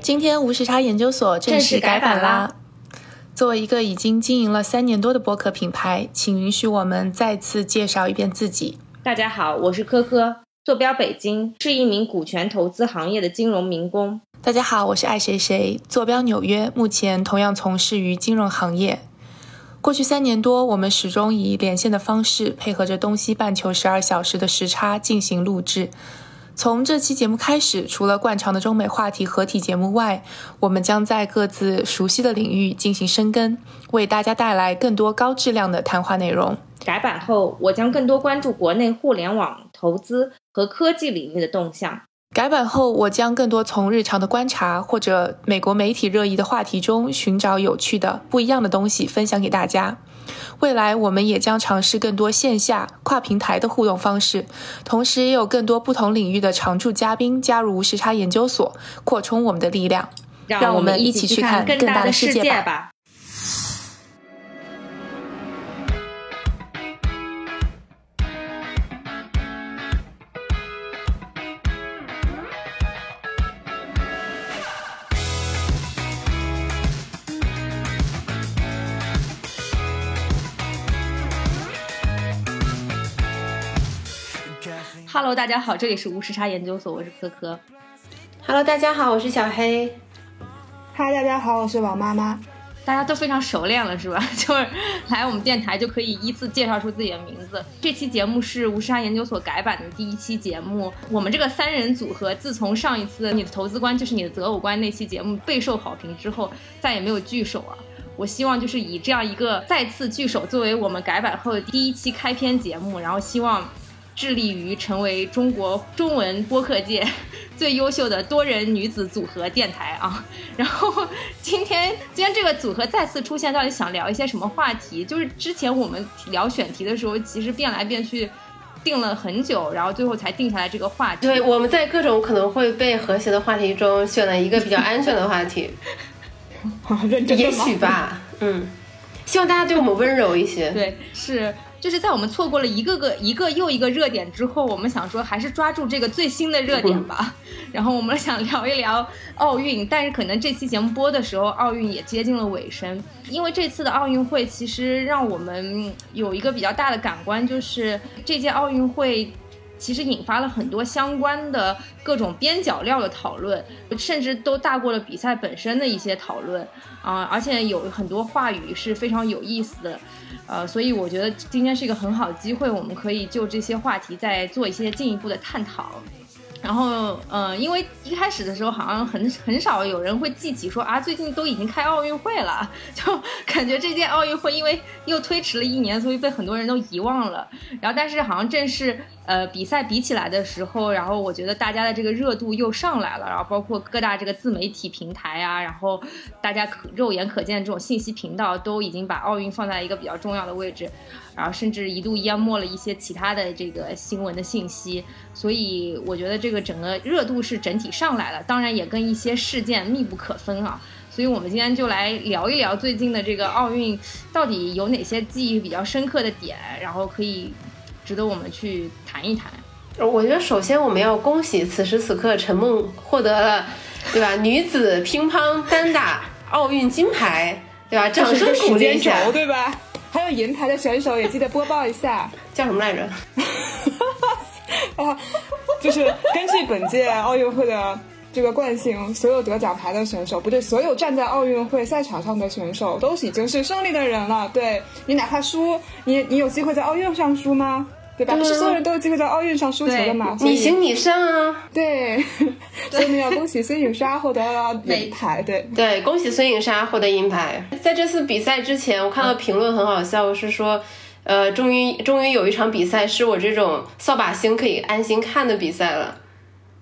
今天无时差研究所正式改版啦！作为一个已经经营了三年多的播客品牌，请允许我们再次介绍一遍自己。大家好，我是科科，坐标北京，是一名股权投资行业的金融民工。大家好，我是爱谁谁，坐标纽约，目前同样从事于金融行业。过去三年多，我们始终以连线的方式，配合着东西半球十二小时的时差进行录制。从这期节目开始，除了惯常的中美话题合体节目外，我们将在各自熟悉的领域进行深耕，为大家带来更多高质量的谈话内容。改版后，我将更多关注国内互联网投资和科技领域的动向。改版后，我将更多从日常的观察或者美国媒体热议的话题中寻找有趣的、不一样的东西分享给大家。未来我们也将尝试更多线下跨平台的互动方式，同时也有更多不同领域的常驻嘉宾加入无时差研究所，扩充我们的力量。让我们一起去看更大的世界吧。Hello，大家好，这里是无时差研究所，我是科科。Hello，大家好，我是小黑。嗨，大家好，我是王妈妈。大家都非常熟练了，是吧？就是来我们电台就可以依次介绍出自己的名字。这期节目是无时差研究所改版的第一期节目。我们这个三人组合，自从上一次你的投资观就是你的择偶观那期节目备受好评之后，再也没有聚首啊。我希望就是以这样一个再次聚首作为我们改版后的第一期开篇节目，然后希望。致力于成为中国中文播客界 最优秀的多人女子组合电台啊！然后今天今天这个组合再次出现，到底想聊一些什么话题？就是之前我们聊选题的时候，其实变来变去，定了很久，然后最后才定下来这个话题。对，我们在各种可能会被和谐的话题中选了一个比较安全的话题。认真也许吧，嗯，希望大家对我们温柔一些。对，是。就是在我们错过了一个个一个又一个热点之后，我们想说还是抓住这个最新的热点吧。然后我们想聊一聊奥运，但是可能这期节目播的时候，奥运也接近了尾声。因为这次的奥运会其实让我们有一个比较大的感官，就是这届奥运会。其实引发了很多相关的各种边角料的讨论，甚至都大过了比赛本身的一些讨论啊！而且有很多话语是非常有意思的，呃，所以我觉得今天是一个很好的机会，我们可以就这些话题再做一些进一步的探讨。然后，嗯，因为一开始的时候好像很很少有人会记起说啊，最近都已经开奥运会了，就感觉这届奥运会因为又推迟了一年，所以被很多人都遗忘了。然后，但是好像正是。呃，比赛比起来的时候，然后我觉得大家的这个热度又上来了，然后包括各大这个自媒体平台啊，然后大家可肉眼可见这种信息频道都已经把奥运放在一个比较重要的位置，然后甚至一度淹没了一些其他的这个新闻的信息，所以我觉得这个整个热度是整体上来了，当然也跟一些事件密不可分啊，所以我们今天就来聊一聊最近的这个奥运到底有哪些记忆比较深刻的点，然后可以。值得我们去谈一谈。我觉得首先我们要恭喜此时此刻陈梦获得了，对吧？女子乒乓单打奥运金牌，对吧？掌声鼓励一下，对吧？还有银牌的选手也记得播报一下，叫什么来着？啊，就是根据本届奥运会的。这个惯性，所有得奖牌的选手，不对，所有站在奥运会赛场上的选手，都已经是胜利的人了。对你，哪怕输，你你有机会在奥运上输吗？对吧？不是所有人都有机会在奥运上输球的嘛？你行你上啊！对，所以要恭喜孙颖莎获得了银牌。对对，恭喜孙颖莎获得银牌。在这次比赛之前，我看到评论很好笑，是说，呃，终于终于有一场比赛是我这种扫把星可以安心看的比赛了。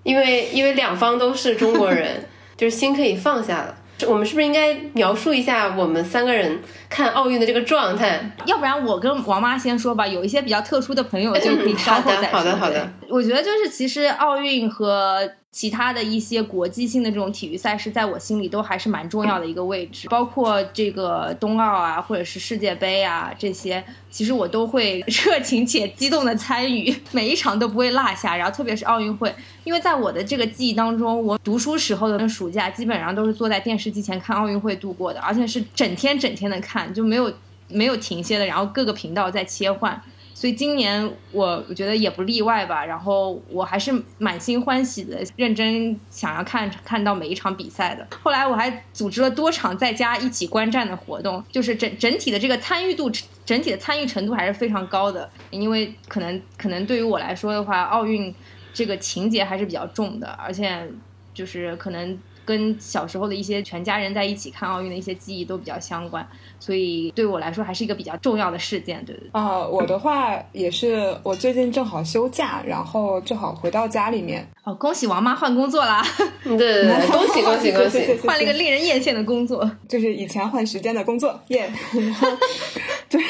因为因为两方都是中国人，就是心可以放下了。我们是不是应该描述一下我们三个人看奥运的这个状态。要不然我跟王妈先说吧，有一些比较特殊的朋友就可以稍后再说。好的，好的，好的。我觉得就是其实奥运和。其他的一些国际性的这种体育赛事，在我心里都还是蛮重要的一个位置，包括这个冬奥啊，或者是世界杯啊这些，其实我都会热情且激动的参与，每一场都不会落下。然后特别是奥运会，因为在我的这个记忆当中，我读书时候的暑假基本上都是坐在电视机前看奥运会度过的，而且是整天整天的看，就没有没有停歇的，然后各个频道在切换。所以今年我我觉得也不例外吧，然后我还是满心欢喜的，认真想要看看到每一场比赛的。后来我还组织了多场在家一起观战的活动，就是整整体的这个参与度，整体的参与程度还是非常高的。因为可能可能对于我来说的话，奥运这个情节还是比较重的，而且就是可能。跟小时候的一些全家人在一起看奥运的一些记忆都比较相关，所以对我来说还是一个比较重要的事件，对对。啊，我的话也是，我最近正好休假，然后正好回到家里面。哦，恭喜王妈换工作啦！对对对，恭喜恭喜恭喜，换了一个令人艳羡的工作，就是以前换时间的工作，耶。对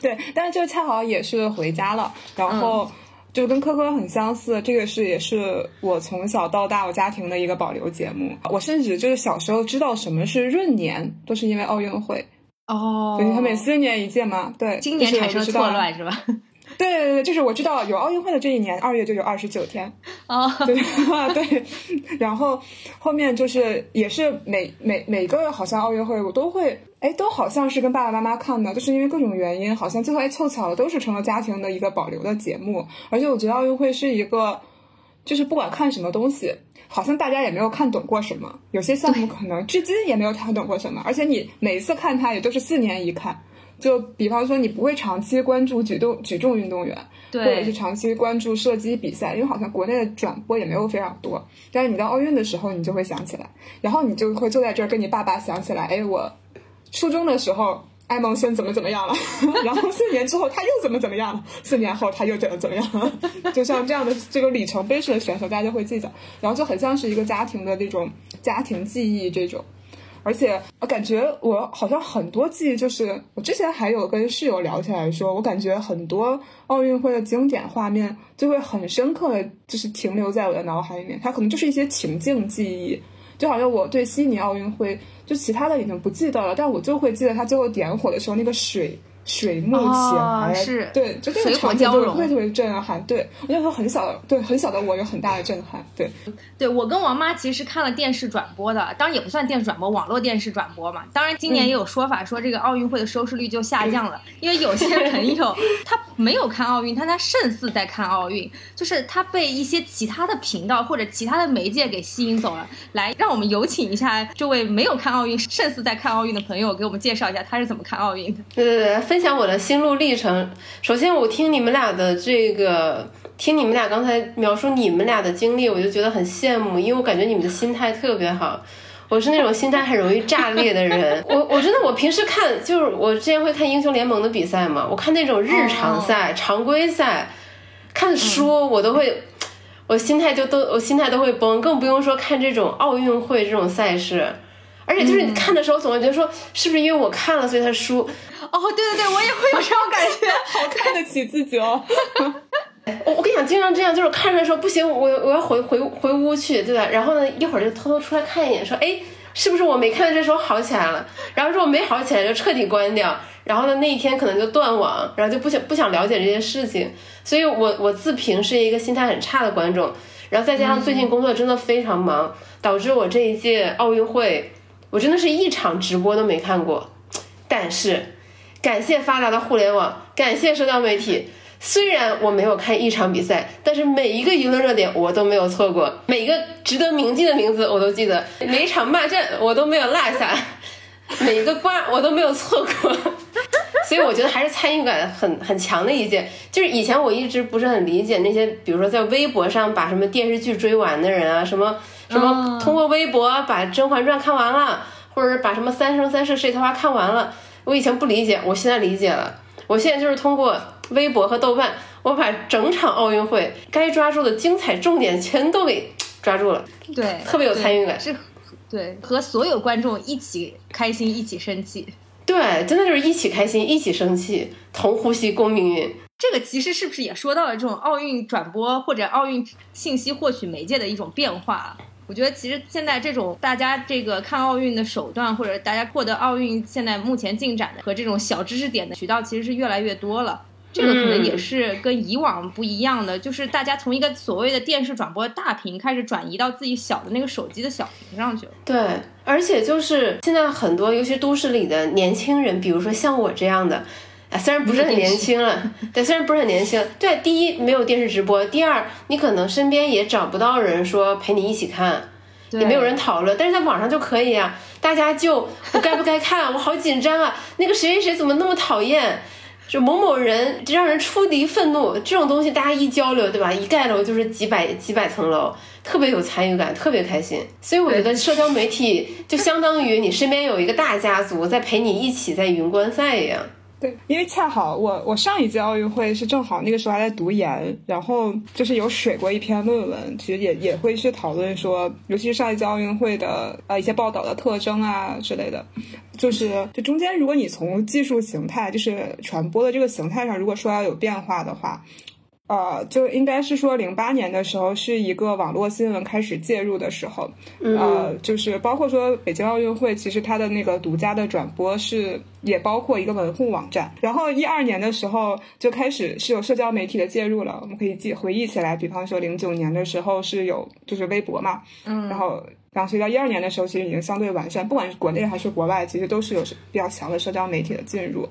对，但是就恰好也是回家了，然后。就跟科科很相似，这个是也是我从小到大我家庭的一个保留节目。我甚至就是小时候知道什么是闰年，都是因为奥运会哦，对，他每四年一届嘛，对，今年产生错乱是吧？对对对，就是我知道有奥运会的这一年，二月就有二十九天 哦，对 对，然后后面就是也是每每每个好像奥运会我都会。哎，都好像是跟爸爸妈妈看的，就是因为各种原因，好像最后哎凑巧了，都是成了家庭的一个保留的节目。而且我觉得奥运会是一个，就是不管看什么东西，好像大家也没有看懂过什么，有些项目可能至今也没有看懂过什么。而且你每一次看它也都是四年一看，就比方说你不会长期关注举重举重运动员，或者是长期关注射击比赛，因为好像国内的转播也没有非常多。但是你到奥运的时候，你就会想起来，然后你就会坐在这儿跟你爸爸想起来，哎我。初中的时候，艾蒙森怎么怎么样了？然后四年之后他又怎么怎么样了？四年后他又怎么怎么样了？就像这样的这个里程碑式的选手，大家就会记得，然后就很像是一个家庭的这种家庭记忆这种。而且我感觉我好像很多记忆，就是我之前还有跟室友聊起来说，我感觉很多奥运会的经典画面就会很深刻的，就是停留在我的脑海里面。它可能就是一些情境记忆，就好像我对悉尼奥运会。就其他的已经不记得了，但我就会记得他最后点火的时候那个水。水幕前，是对，就这个场景就特别特别震撼。对我那时候很小，对很小的我有很大的震撼。对，对我跟王妈其实看了电视转播的，当然也不算电视转播，网络电视转播嘛。当然今年也有说法说这个奥运会的收视率就下降了，因为有些朋友他没有看奥运，但他胜似在看奥运，就是他被一些其他的频道或者其他的媒介给吸引走了。来，让我们有请一下这位没有看奥运胜似在看奥运的朋友，给我们介绍一下他是怎么看奥运的。对对对。分享我的心路历程。首先，我听你们俩的这个，听你们俩刚才描述你们俩的经历，我就觉得很羡慕，因为我感觉你们的心态特别好。我是那种心态很容易炸裂的人。我我真的，我平时看就是我之前会看英雄联盟的比赛嘛，我看那种日常赛、常规赛，看书我都会，我心态就都我心态都会崩，更不用说看这种奥运会这种赛事。而且就是你看的时候，总会觉得说，是不是因为我看了，所以他输？哦，对对对，我也会有这种感觉，好看得起自己哦。我我跟你讲，经常这样，就是看着说不行，我我要回回回屋去，对吧？然后呢，一会儿就偷偷出来看一眼，说，哎，是不是我没看的这时候好起来了？然后如果没好起来，就彻底关掉。然后呢，那一天可能就断网，然后就不想不想了解这些事情。所以我我自评是一个心态很差的观众。然后再加上最近工作真的非常忙，导致我这一届奥运会。我真的是一场直播都没看过，但是感谢发达的互联网，感谢社交媒体。虽然我没有看一场比赛，但是每一个舆论热点我都没有错过，每一个值得铭记的名字我都记得，每一场骂战我都没有落下，每一个瓜我都没有错过。所以我觉得还是参与感很很强的一届。就是以前我一直不是很理解那些，比如说在微博上把什么电视剧追完的人啊，什么。什么通过微博把《甄嬛传》看完了，或者是把什么《三生三世十里桃花》看完了？我以前不理解，我现在理解了。我现在就是通过微博和豆瓣，我把整场奥运会该抓住的精彩重点全都给抓住了。对，特别有参与感。是，对，和所有观众一起开心，一起生气。对，真的就是一起开心，一起生气，同呼吸共命运。这个其实是不是也说到了这种奥运转播或者奥运信息获取媒介的一种变化？我觉得其实现在这种大家这个看奥运的手段，或者大家获得奥运现在目前进展的和这种小知识点的渠道，其实是越来越多了。这个可能也是跟以往不一样的，就是大家从一个所谓的电视转播的大屏开始转移到自己小的那个手机的小屏上去了。对，而且就是现在很多，尤其都市里的年轻人，比如说像我这样的。啊，虽然不是很年轻了，对，虽然不是很年轻，对，第一没有电视直播，第二你可能身边也找不到人说陪你一起看，也没有人讨论，但是在网上就可以啊，大家就我该不该看，我好紧张啊，那个谁谁谁怎么那么讨厌，就某某人让人出敌愤怒，这种东西大家一交流，对吧？一盖楼就是几百几百层楼，特别有参与感，特别开心。所以我觉得社交媒体就相当于你身边有一个大家族在陪你一起在云观赛一样。对，因为恰好我我上一届奥运会是正好那个时候还在读研，然后就是有水过一篇论文，其实也也会去讨论说，尤其是上一届奥运会的呃一些报道的特征啊之类的，就是这中间如果你从技术形态，就是传播的这个形态上，如果说要有变化的话。呃，就应该是说零八年的时候是一个网络新闻开始介入的时候，呃，就是包括说北京奥运会，其实它的那个独家的转播是也包括一个门户网站。然后一二年的时候就开始是有社交媒体的介入了，我们可以记回忆起来，比方说零九年的时候是有就是微博嘛，嗯，然后。然后，所以到一二年的时候，其实已经相对完善，不管是国内还是国外，其实都是有比较强的社交媒体的进入。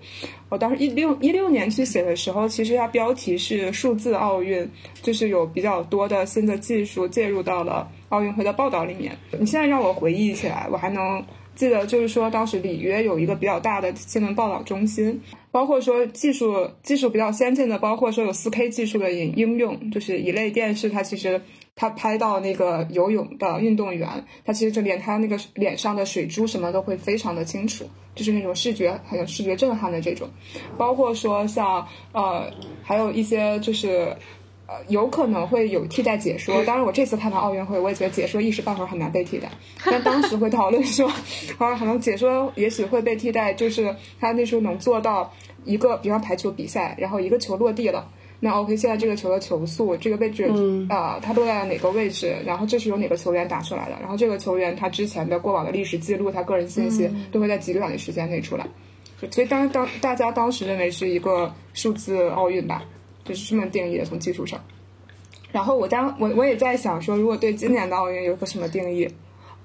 我当时一六一六年去写的时候，其实它标题是“数字奥运”，就是有比较多的新的技术介入到了奥运会的报道里面。你现在让我回忆起来，我还能记得，就是说当时里约有一个比较大的新闻报道中心，包括说技术技术比较先进的，包括说有四 K 技术的应应用，就是一类电视，它其实。它拍到那个游泳的运动员，他其实就连他那个脸上的水珠什么都会非常的清楚，就是那种视觉很有视觉震撼的这种。包括说像呃，还有一些就是呃，有可能会有替代解说。当然，我这次看到奥运会，我也觉得解说一时半会儿很难被替代。但当时会讨论说，啊，可能解说也许会被替代，就是他那时候能做到一个，比方排球比赛，然后一个球落地了。那 OK，现在这个球的球速，这个位置啊，它落在了哪个位置？然后这是由哪个球员打出来的？然后这个球员他之前的过往的历史记录，他个人信息都会在极短的时间内出来。所以当当大家当时认为是一个数字奥运吧，就是这么定义的从技术上。然后我当我我也在想说，如果对今年的奥运有个什么定义，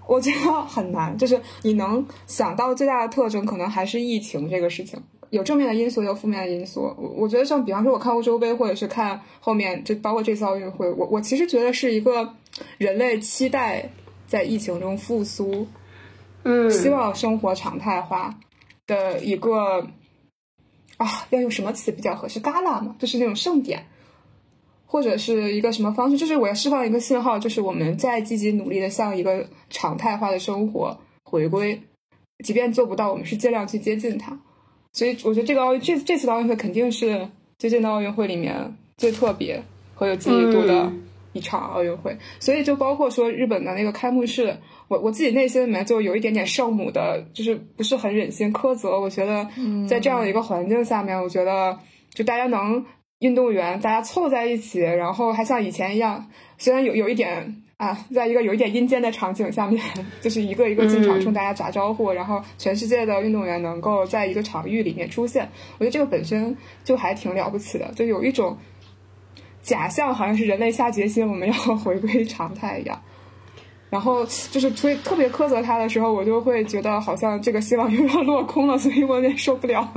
我觉得很难。就是你能想到最大的特征，可能还是疫情这个事情。有正面的因素，有负面的因素。我我觉得像比方说，我看欧洲杯，或者是看后面，就包括这次奥运会，我我其实觉得是一个人类期待在疫情中复苏，嗯，希望生活常态化的一个啊，要用什么词比较合适？gala 嘛，就是那种盛典，或者是一个什么方式？就是我要释放一个信号，就是我们在积极努力的向一个常态化的生活回归，即便做不到，我们是尽量去接近它。所以我觉得这个奥运这这次的奥运会肯定是最近的奥运会里面最特别和有记忆度的一场奥运会。所以就包括说日本的那个开幕式，我我自己内心里面就有一点点圣母的，就是不是很忍心苛责。我觉得在这样的一个环境下面，我觉得就大家能运动员大家凑在一起，然后还像以前一样，虽然有有一点。啊，在一个有一点阴间的场景下面，就是一个一个进场冲大家打招呼，然后全世界的运动员能够在一个场域里面出现，我觉得这个本身就还挺了不起的，就有一种假象，好像是人类下决心我们要 回归常态一样。然后就是所以特别苛责他的时候，我就会觉得好像这个希望又要落空了，所以我有点受不了。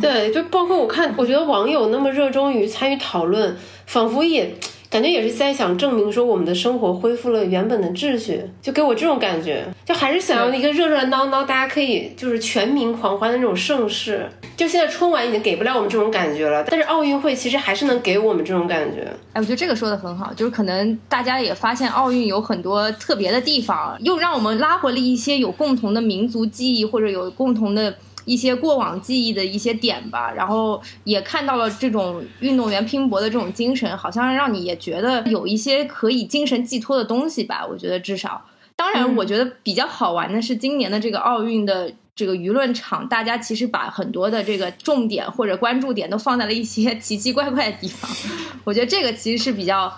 对，就包括我看，我觉得网友那么热衷于参与讨论，仿佛也。感觉也是在想证明说我们的生活恢复了原本的秩序，就给我这种感觉，就还是想要一个热热闹闹，大家可以就是全民狂欢的那种盛世。就现在春晚已经给不了我们这种感觉了，但是奥运会其实还是能给我们这种感觉。哎，我觉得这个说的很好，就是可能大家也发现奥运有很多特别的地方，又让我们拉回了一些有共同的民族记忆或者有共同的。一些过往记忆的一些点吧，然后也看到了这种运动员拼搏的这种精神，好像让你也觉得有一些可以精神寄托的东西吧。我觉得至少，当然，我觉得比较好玩的是今年的这个奥运的。这个舆论场，大家其实把很多的这个重点或者关注点都放在了一些 奇奇怪怪的地方。我觉得这个其实是比较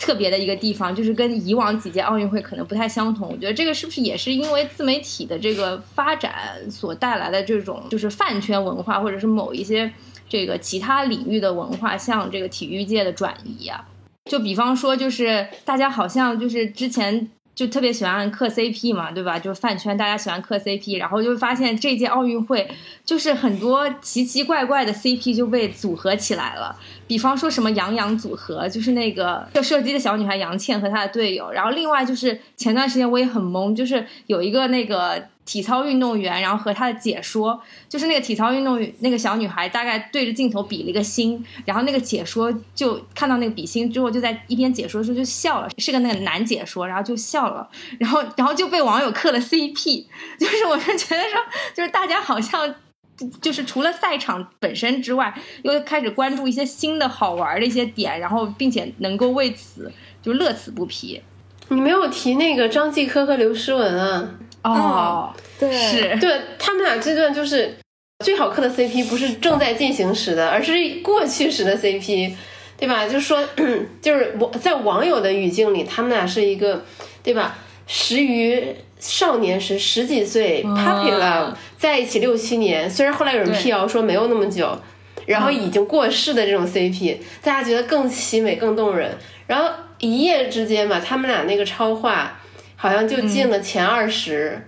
特别的一个地方，就是跟以往几届奥运会可能不太相同。我觉得这个是不是也是因为自媒体的这个发展所带来的这种就是饭圈文化，或者是某一些这个其他领域的文化向这个体育界的转移啊？就比方说，就是大家好像就是之前就特别喜欢磕 CP 嘛，对吧？就饭圈大家喜欢磕 CP，然后就发现这届奥运会就是很多奇奇怪怪的 CP 就被组合起来了。比方说什么杨洋组合，就是那个就射击的小女孩杨倩和她的队友。然后另外就是前段时间我也很懵，就是有一个那个。体操运动员，然后和他的解说，就是那个体操运动员那个小女孩，大概对着镜头比了一个心，然后那个解说就看到那个比心之后，就在一边解说的时候就笑了，是个那个男解说，然后就笑了，然后然后就被网友磕了 CP，就是我是觉得说，就是大家好像就是除了赛场本身之外，又开始关注一些新的好玩的一些点，然后并且能够为此就乐此不疲。你没有提那个张继科和刘诗雯啊？哦，对，是对他们俩这段就是最好磕的 CP，不是正在进行时的，而是过去时的 CP，对吧？就是说，就是我在网友的语境里，他们俩是一个，对吧？十余少年时，十几岁，puppy love，在一起六七年，虽然后来有人辟谣说没有那么久，然后已经过世的这种 CP，大家觉得更凄美、更动人。然后一夜之间吧，他们俩那个超话。好像就进了前二十，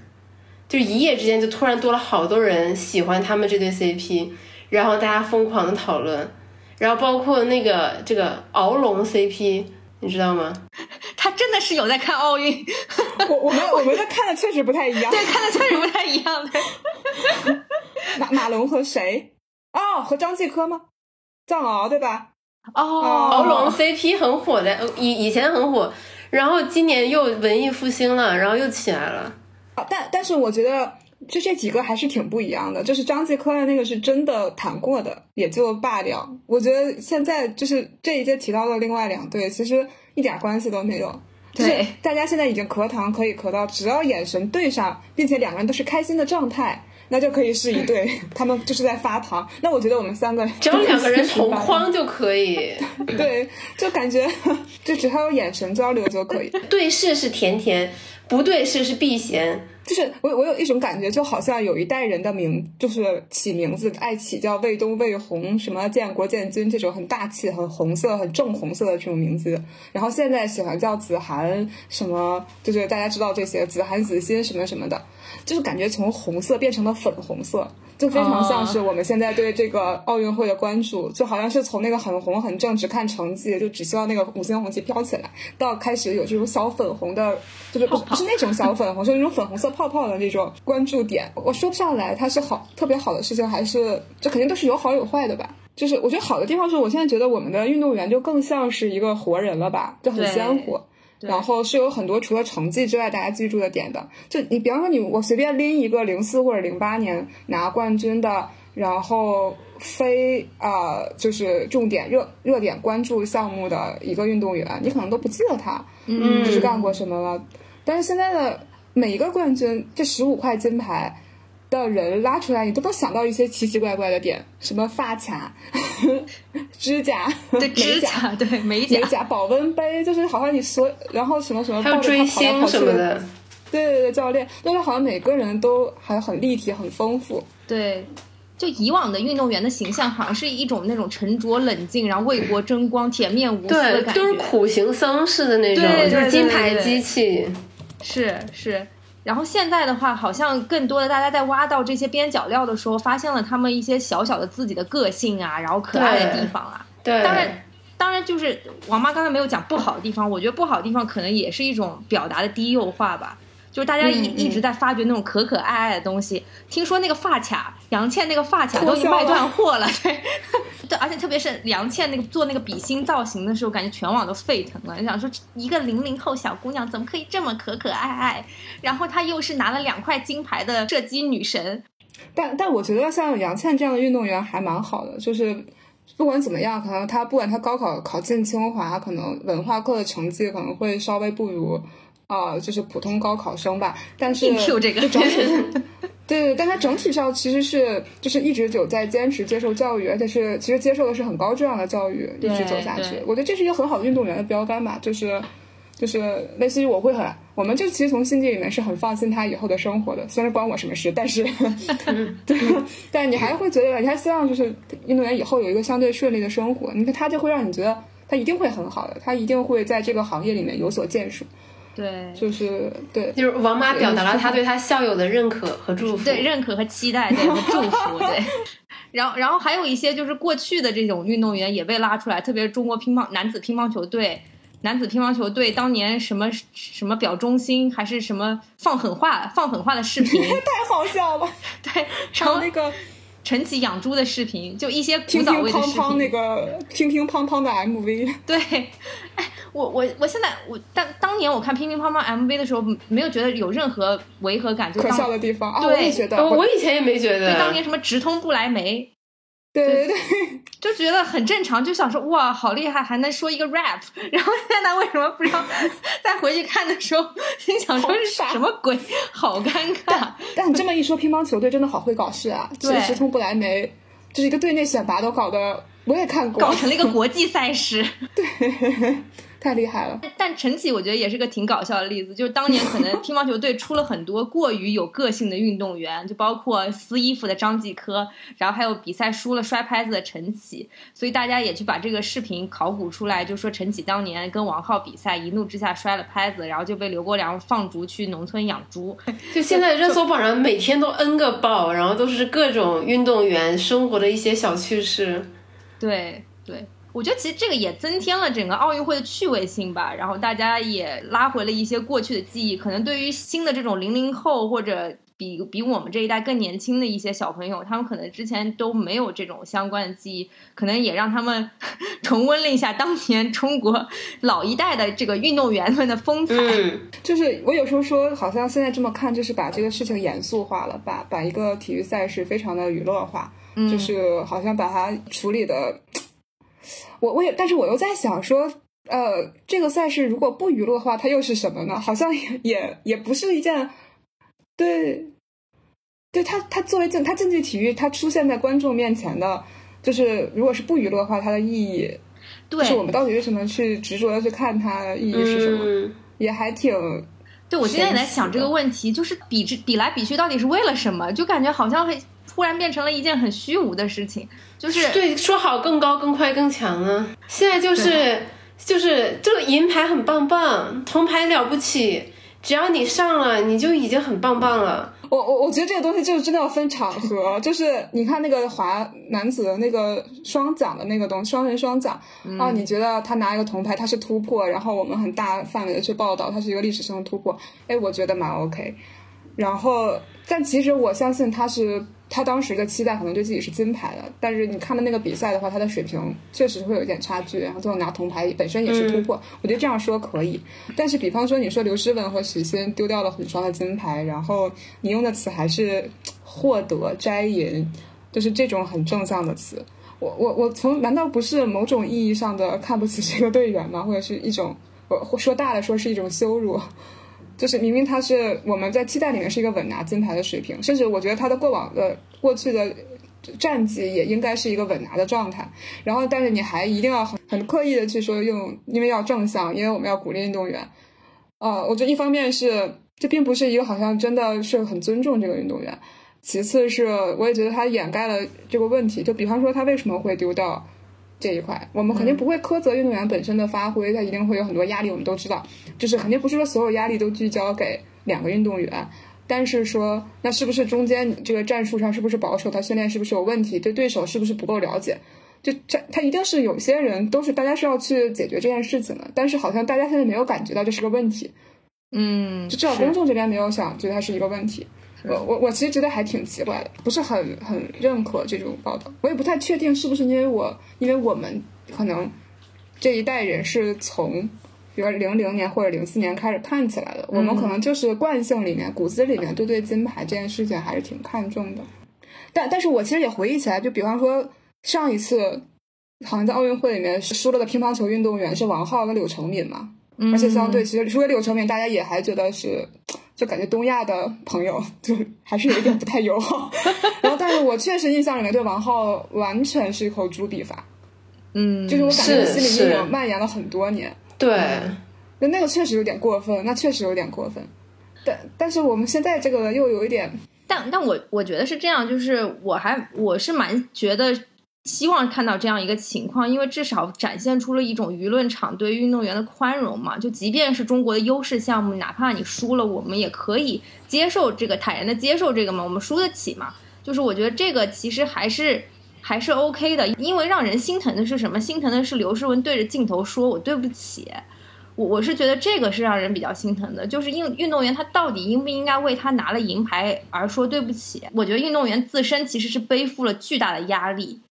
就一夜之间就突然多了好多人喜欢他们这对 CP，然后大家疯狂的讨论，然后包括那个这个敖龙 CP，你知道吗？他真的是有在看奥运，我我们我们的看的确实不太一样，对，看的确实不太一样。马马龙和谁？哦，和张继科吗？藏獒对吧？哦，敖龙 CP 很火的，以以前很火。然后今年又文艺复兴了，然后又起来了。啊，但但是我觉得就这几个还是挺不一样的。就是张继科的那个是真的谈过的，也就罢了。我觉得现在就是这一届提到的另外两对，其实一点关系都没有。对，大家现在已经磕糖可以磕到，只要眼神对上，并且两个人都是开心的状态。那就可以是一对，他们就是在发糖。那我觉得我们三个只要两个人同框就可以，对，就感觉就只要有眼神交流就可以。对视是甜甜，不对视是避嫌。就是我我有一种感觉，就好像有一代人的名，就是起名字爱起叫卫东、卫红，什么建国、建军这种很大气、很红色、很正红色的这种名字。然后现在喜欢叫子涵，什么就是大家知道这些子涵、子欣什么什么的，就是感觉从红色变成了粉红色。就非常像是我们现在对这个奥运会的关注，就好像是从那个很红很正，只看成绩，就只希望那个五星红旗飘起来，到开始有这种小粉红的，就是不不是那种小粉红，是那种粉红色泡泡的那种关注点。我说不上来它是好特别好的事情，还是这肯定都是有好有坏的吧。就是我觉得好的地方是我现在觉得我们的运动员就更像是一个活人了吧，就很鲜活。然后是有很多除了成绩之外大家记住的点的，就你比方说你我随便拎一个零四或者零八年拿冠军的，然后非啊就是重点热热点关注项目的一个运动员，你可能都不记得他，嗯，是干过什么了。但是现在的每一个冠军，这十五块金牌。的人拉出来，你都能想到一些奇奇怪怪的点，什么发卡、指甲、对指甲、对美甲、美甲、保温杯，就是好像你所，然后什么什么，还有追星什么的，对对对，教练，但是好像每个人都还很立体、很丰富。对，就以往的运动员的形象，好像是一种那种沉着冷静，然后为国争光、铁面无私的感觉，都是苦行僧似的那种，对就是金牌机器，是是。然后现在的话，好像更多的大家在挖到这些边角料的时候，发现了他们一些小小的自己的个性啊，然后可爱的地方啊。对，当然，当然就是王妈刚才没有讲不好的地方，我觉得不好的地方可能也是一种表达的低幼化吧。就是大家一一直在发掘那种可可爱爱的东西。听说那个发卡，杨倩那个发卡都已经卖断货了，对，对，而且特别是杨倩那个做那个比心造型的时候，感觉全网都沸腾了。你想说一个零零后小姑娘怎么可以这么可可爱爱？然后她又是拿了两块金牌的射击女神。但但我觉得像杨倩这样的运动员还蛮好的，就是不管怎么样，可能她不管她高考考进清华，可能文化课的成绩可能会稍微不如。啊，就是普通高考生吧，但是这个，对，对对，但他整体上其实是就是一直有在坚持接受教育，而且是其实接受的是很高质量的教育，一直走下去。我觉得这是一个很好的运动员的标杆吧，就是就是类似于我会很，我们就其实从心底里面是很放心他以后的生活的，虽然关我什么事，但是 对，但你还会觉得你还希望就是运动员以后有一个相对顺利的生活，你看他就会让你觉得他一定会很好的，他一定会在这个行业里面有所建树。对，就是对，就是王妈表达了他对他校友的认可和祝福，对认可和期待，对和祝福，对。然后，然后还有一些就是过去的这种运动员也被拉出来，特别是中国乒乓男子乒乓球队，男子乒乓球队当年什么什么表忠心，还是什么放狠话放狠话的视频，太好笑了。对，然后那个陈启养猪的视频，就一些乒乒乓乓那个乒乒乓乓的 MV，对。我我我现在我当当年我看乒乒乓乓 MV 的时候，没有觉得有任何违和感，就可笑的地方。对，我也觉得，我以前也没觉得。对，当年什么直通不来梅，对对对，就觉得很正常，就想说哇，好厉害，还能说一个 rap。然后现在为什么不知道？再回去看的时候，心想说是什么鬼，好尴尬。但你这么一说，乒乓球队真的好会搞事啊！对，直通不来梅，就是一个队内选拔都搞得，我也看过，搞成了一个国际赛事。对。太厉害了，但陈启我觉得也是个挺搞笑的例子，就是当年可能 乒乓球队出了很多过于有个性的运动员，就包括撕衣服的张继科，然后还有比赛输了摔拍子的陈启，所以大家也去把这个视频考古出来，就说陈启当年跟王浩比赛，一怒之下摔了拍子，然后就被刘国梁放逐去农村养猪。就现在热搜榜上每天都 N 个爆，然后都是各种运动员生活的一些小趣事。对对。我觉得其实这个也增添了整个奥运会的趣味性吧，然后大家也拉回了一些过去的记忆。可能对于新的这种零零后或者比比我们这一代更年轻的一些小朋友，他们可能之前都没有这种相关的记忆，可能也让他们 重温了一下当年中国老一代的这个运动员们的风采。就是我有时候说，好像现在这么看，就是把这个事情严肃化了，把把一个体育赛事非常的娱乐化，就是好像把它处理的。我我也，但是我又在想说，呃，这个赛事如果不娱乐化，它又是什么呢？好像也也也不是一件，对，对它它作为竞它竞技体育，它出现在观众面前的，就是如果是不娱乐化，它的意义，对，我们到底为什么去执着的去看它意义是什么？也还挺，对我今天也在想这个问题，就是比之比来比去，到底是为了什么？就感觉好像会。突然变成了一件很虚无的事情，就是对说好更高更快更强呢，现在就是就是这个银牌很棒棒，铜牌了不起，只要你上了，你就已经很棒棒了。我我我觉得这个东西就是真的要分场合，就是你看那个华男子的那个双桨的那个东双人双桨啊，你觉得他拿一个铜牌他是突破，然后我们很大范围的去报道他是一个历史性的突破，哎，我觉得蛮 OK。然后，但其实我相信他是。他当时的期待可能对自己是金牌的，但是你看的那个比赛的话，他的水平确实会有一点差距，然后最后拿铜牌本身也是突破。我觉得这样说可以，但是比方说你说刘诗雯和许昕丢掉了混双的金牌，然后你用的词还是获得摘银，就是这种很正向的词。我我我从难道不是某种意义上的看不起这个队员吗？或者是一种我说大了说是一种羞辱？就是明明他是我们在期待里面是一个稳拿金牌的水平，甚至我觉得他的过往的过去的战绩也应该是一个稳拿的状态。然后，但是你还一定要很很刻意的去说用，因为要正向，因为我们要鼓励运动员。呃，我觉得一方面是这并不是一个好像真的是很尊重这个运动员，其次是我也觉得他掩盖了这个问题。就比方说他为什么会丢掉。这一块，我们肯定不会苛责运动员本身的发挥，他一定会有很多压力。我们都知道，就是肯定不是说所有压力都聚焦给两个运动员。但是说，那是不是中间这个战术上是不是保守？他训练是不是有问题？对对手是不是不够了解？就这，他一定是有些人都是大家是要去解决这件事情的。但是好像大家现在没有感觉到这是个问题。嗯，就至少公众这边没有想觉得它是一个问题。我我我其实觉得还挺奇怪的，不是很很认可这种报道。我也不太确定是不是因为我，因为我们可能这一代人是从，比如零零年或者零四年开始看起来的，我们可能就是惯性里面、骨子里面对对金牌这件事情还是挺看重的。但但是我其实也回忆起来，就比方说上一次好像在奥运会里面输了的乒乓球运动员是王浩跟柳成敏嘛，而且相对其实除了柳成敏，大家也还觉得是。就感觉东亚的朋友就还是有一点不太友好。然后，但是我确实印象里面对王浩完全是一口猪笔法，嗯，就是我感觉是心理阴是影蔓延了很多年。对，那那个确实有点过分，那确实有点过分。但但是我们现在这个又有一点，但但我我觉得是这样，就是我还我是蛮觉得希望看到这样一个情况，因为至少展现出了一种舆论场对运动员的宽容嘛。就即便是中国的优势项目，哪怕你输了，我们也可以接受这个，坦然的接受这个嘛，我们输得起嘛。就是我觉得这个其实还是还是 OK 的，因为让人心疼的是什么？心疼的是刘诗雯对着镜头说“我对不起”。我我是觉得这个是让人比较心疼的，就是运运动员他到底应不应该为他拿了银牌而说对不起？我觉得运动员自身其实是背负了巨大的压力，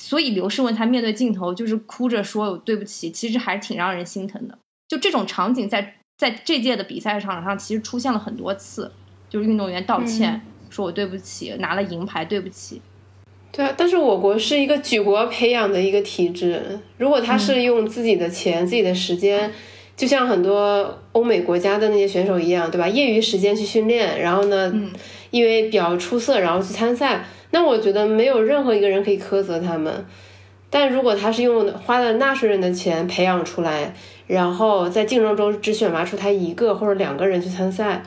所以刘诗雯她面对镜头就是哭着说对不起，其实还是挺让人心疼的。就这种场景在在这届的比赛场上其实出现了很多次，就是运动员道歉、说我对不起，拿了银牌对不起。对啊，但是我国是一个举国培养的一个体制，如果他是用自己的钱、自己的时间，就像很多欧美国家的那些选手一样，对吧？业余时间去训练，然后呢，因为比较出色，然后去参赛，那我觉得没有任何一个人可以苛责他们。但如果他是用花了纳税人的钱培养出来，然后在竞争中只选拔出他一个或者两个人去参赛，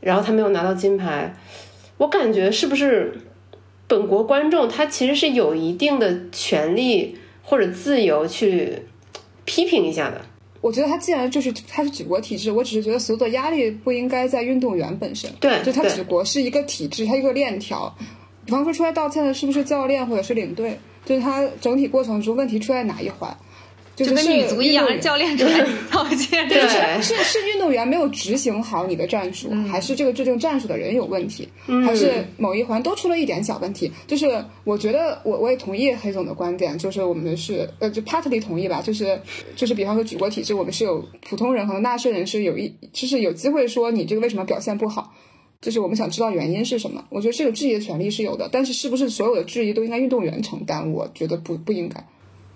然后他没有拿到金牌，我感觉是不是？本国观众他其实是有一定的权利或者自由去批评一下的。我觉得他既然就是他是举国体制，我只是觉得所有的压力不应该在运动员本身。对，就他举国是一个体制，它一个链条。比方说出来道歉的是不是教练或者是领队？就是他整体过程中问题出在哪一环？就就是跟是女足一样，教练出来道歉。对是是运动员没有执行好你的战术，嗯还是这个制定战术的人有问题，还是某一环都出了一点小问题？就是我觉得我我也同意黑总的观点，就是我们是呃就 partly 同意吧，就是就是比方说举国体制，我们是有普通人和纳税人是有一就是有机会说你这个为什么表现不好。就是我们想知道原因是什么，我觉得这个质疑的权利是有的，但是是不是所有的质疑都应该运动员承担？我觉得不不应该。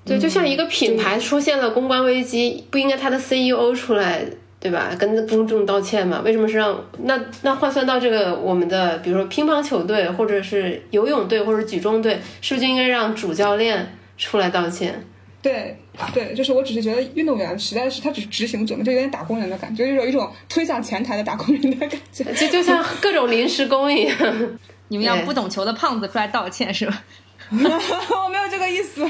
对，就像一个品牌出现了公关危机，不应该他的 CEO 出来，对吧？跟公众道歉嘛？为什么是让那那换算到这个我们的，比如说乒乓球队或者是游泳队或者举重队，是不是就应该让主教练出来道歉？对对，就是我只是觉得运动员实在是他只是执行者嘛，就有点打工人的感觉，就是有一种推向前台的打工人的感觉。就就像各种临时工一样。你们要不懂球的胖子出来道歉是吧？我没有这个意思，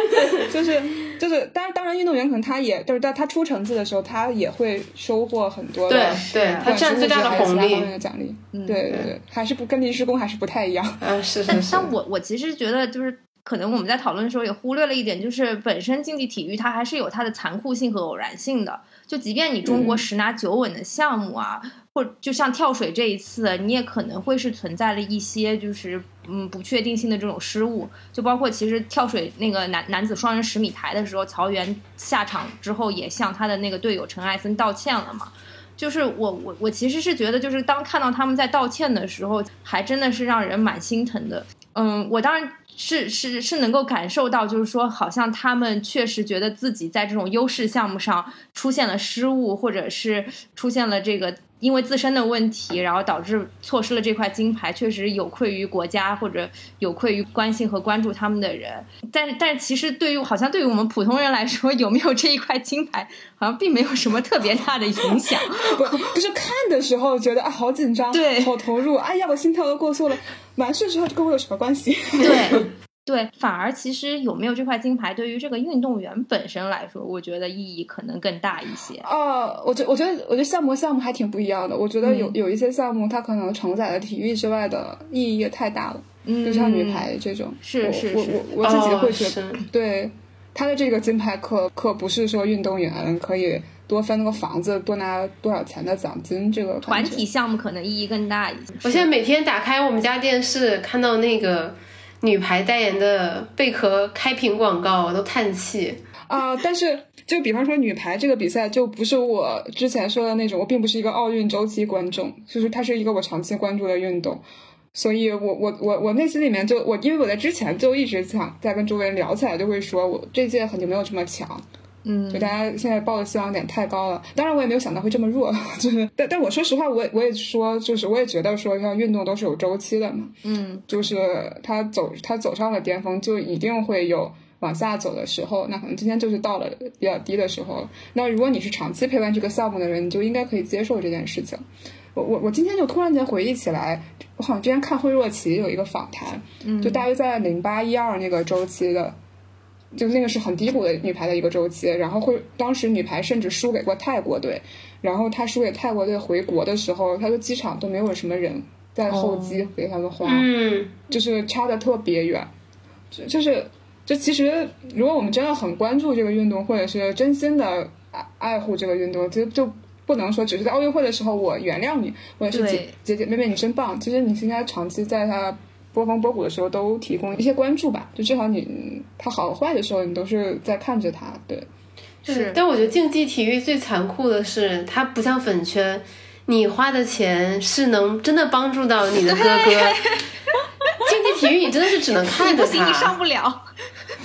就是就是，当然当然，运动员可能他也就是在他出成绩的时候，他也会收获很多对的，对，他占最大的还是其红利他方面的奖励。对对对，还是不跟临时工还是不太一样。啊！是但是 是，但我我其实觉得就是。可能我们在讨论的时候也忽略了一点，就是本身竞技体育它还是有它的残酷性和偶然性的。就即便你中国十拿九稳的项目啊，或者就像跳水这一次，你也可能会是存在了一些就是嗯不确定性的这种失误。就包括其实跳水那个男男子双人十米台的时候，曹原下场之后也向他的那个队友陈艾森道歉了嘛。就是我我我其实是觉得，就是当看到他们在道歉的时候，还真的是让人蛮心疼的。嗯，我当然是是是能够感受到，就是说，好像他们确实觉得自己在这种优势项目上出现了失误，或者是出现了这个因为自身的问题，然后导致错失了这块金牌，确实有愧于国家，或者有愧于关心和关注他们的人。但是，但是其实对于好像对于我们普通人来说，有没有这一块金牌，好像并没有什么特别大的影响。不，就是看的时候觉得啊，好紧张，对好投入，哎呀，我心跳都过速了。完事之后，这跟我有什么关系？对 对，反而其实有没有这块金牌，对于这个运动员本身来说，我觉得意义可能更大一些。啊，我觉我觉得我觉得项目项目还挺不一样的。我觉得有、嗯有一些项目，它可能承载了体育之外的意义也太大了，嗯，就像女排这种。是我我是是我我自己哦会觉得，是对他的这个金牌可可不是说运动员可以多分那个房子，多拿多少钱的奖金这个团体项目可能意义更大一些。我现在每天打开我们家电视，看到那个女排代言的贝壳开屏广告，我都叹气。啊、但是就比方说女排这个比赛，就不是我之前说的那种，我并不是一个奥运周期观众，就是它是一个我长期关注的运动，所以我我我我内心里面就我因为我在之前就一直想在跟周围人聊起来，就会说我这届很久没有这么强，嗯，就大家现在抱的希望点太高了。当然，我也没有想到会这么弱，就是但但我说实话，我也我也说，就是我也觉得说，像运动都是有周期的嘛，嗯，就是它走它走上了巅峰，就一定会有往下走的时候。那可能今天就是到了比较低的时候了。那如果你是长期陪伴这个项目的人，你就应该可以接受这件事情。我我我今天就突然间回忆起来，我好像之前看惠若琪有一个访谈，就大约在零八一二那个周期的。就那个是很低谷的女排的一个周期，然后会当时女排甚至输给过泰国队，然后她输给泰国队回国的时候，她的机场都没有什么人在候机给他们花，嗯，就是差的特别远，就就是就其实如果我们真的很关注这个运动，或者是真心的爱爱护这个运动，其实就不能说只是在奥运会的时候我原谅你，或者是姐姐姐妹妹你真棒，其实你是应该长期在她波峰波谷的时候都提供一些关注吧，就至少你他好坏的时候你都是在看着他，对，是，但我觉得竞技体育最残酷的是，它不像粉圈，你花的钱是能真的帮助到你的哥哥。竞技体育你真的是只能看着不行，你上，不了。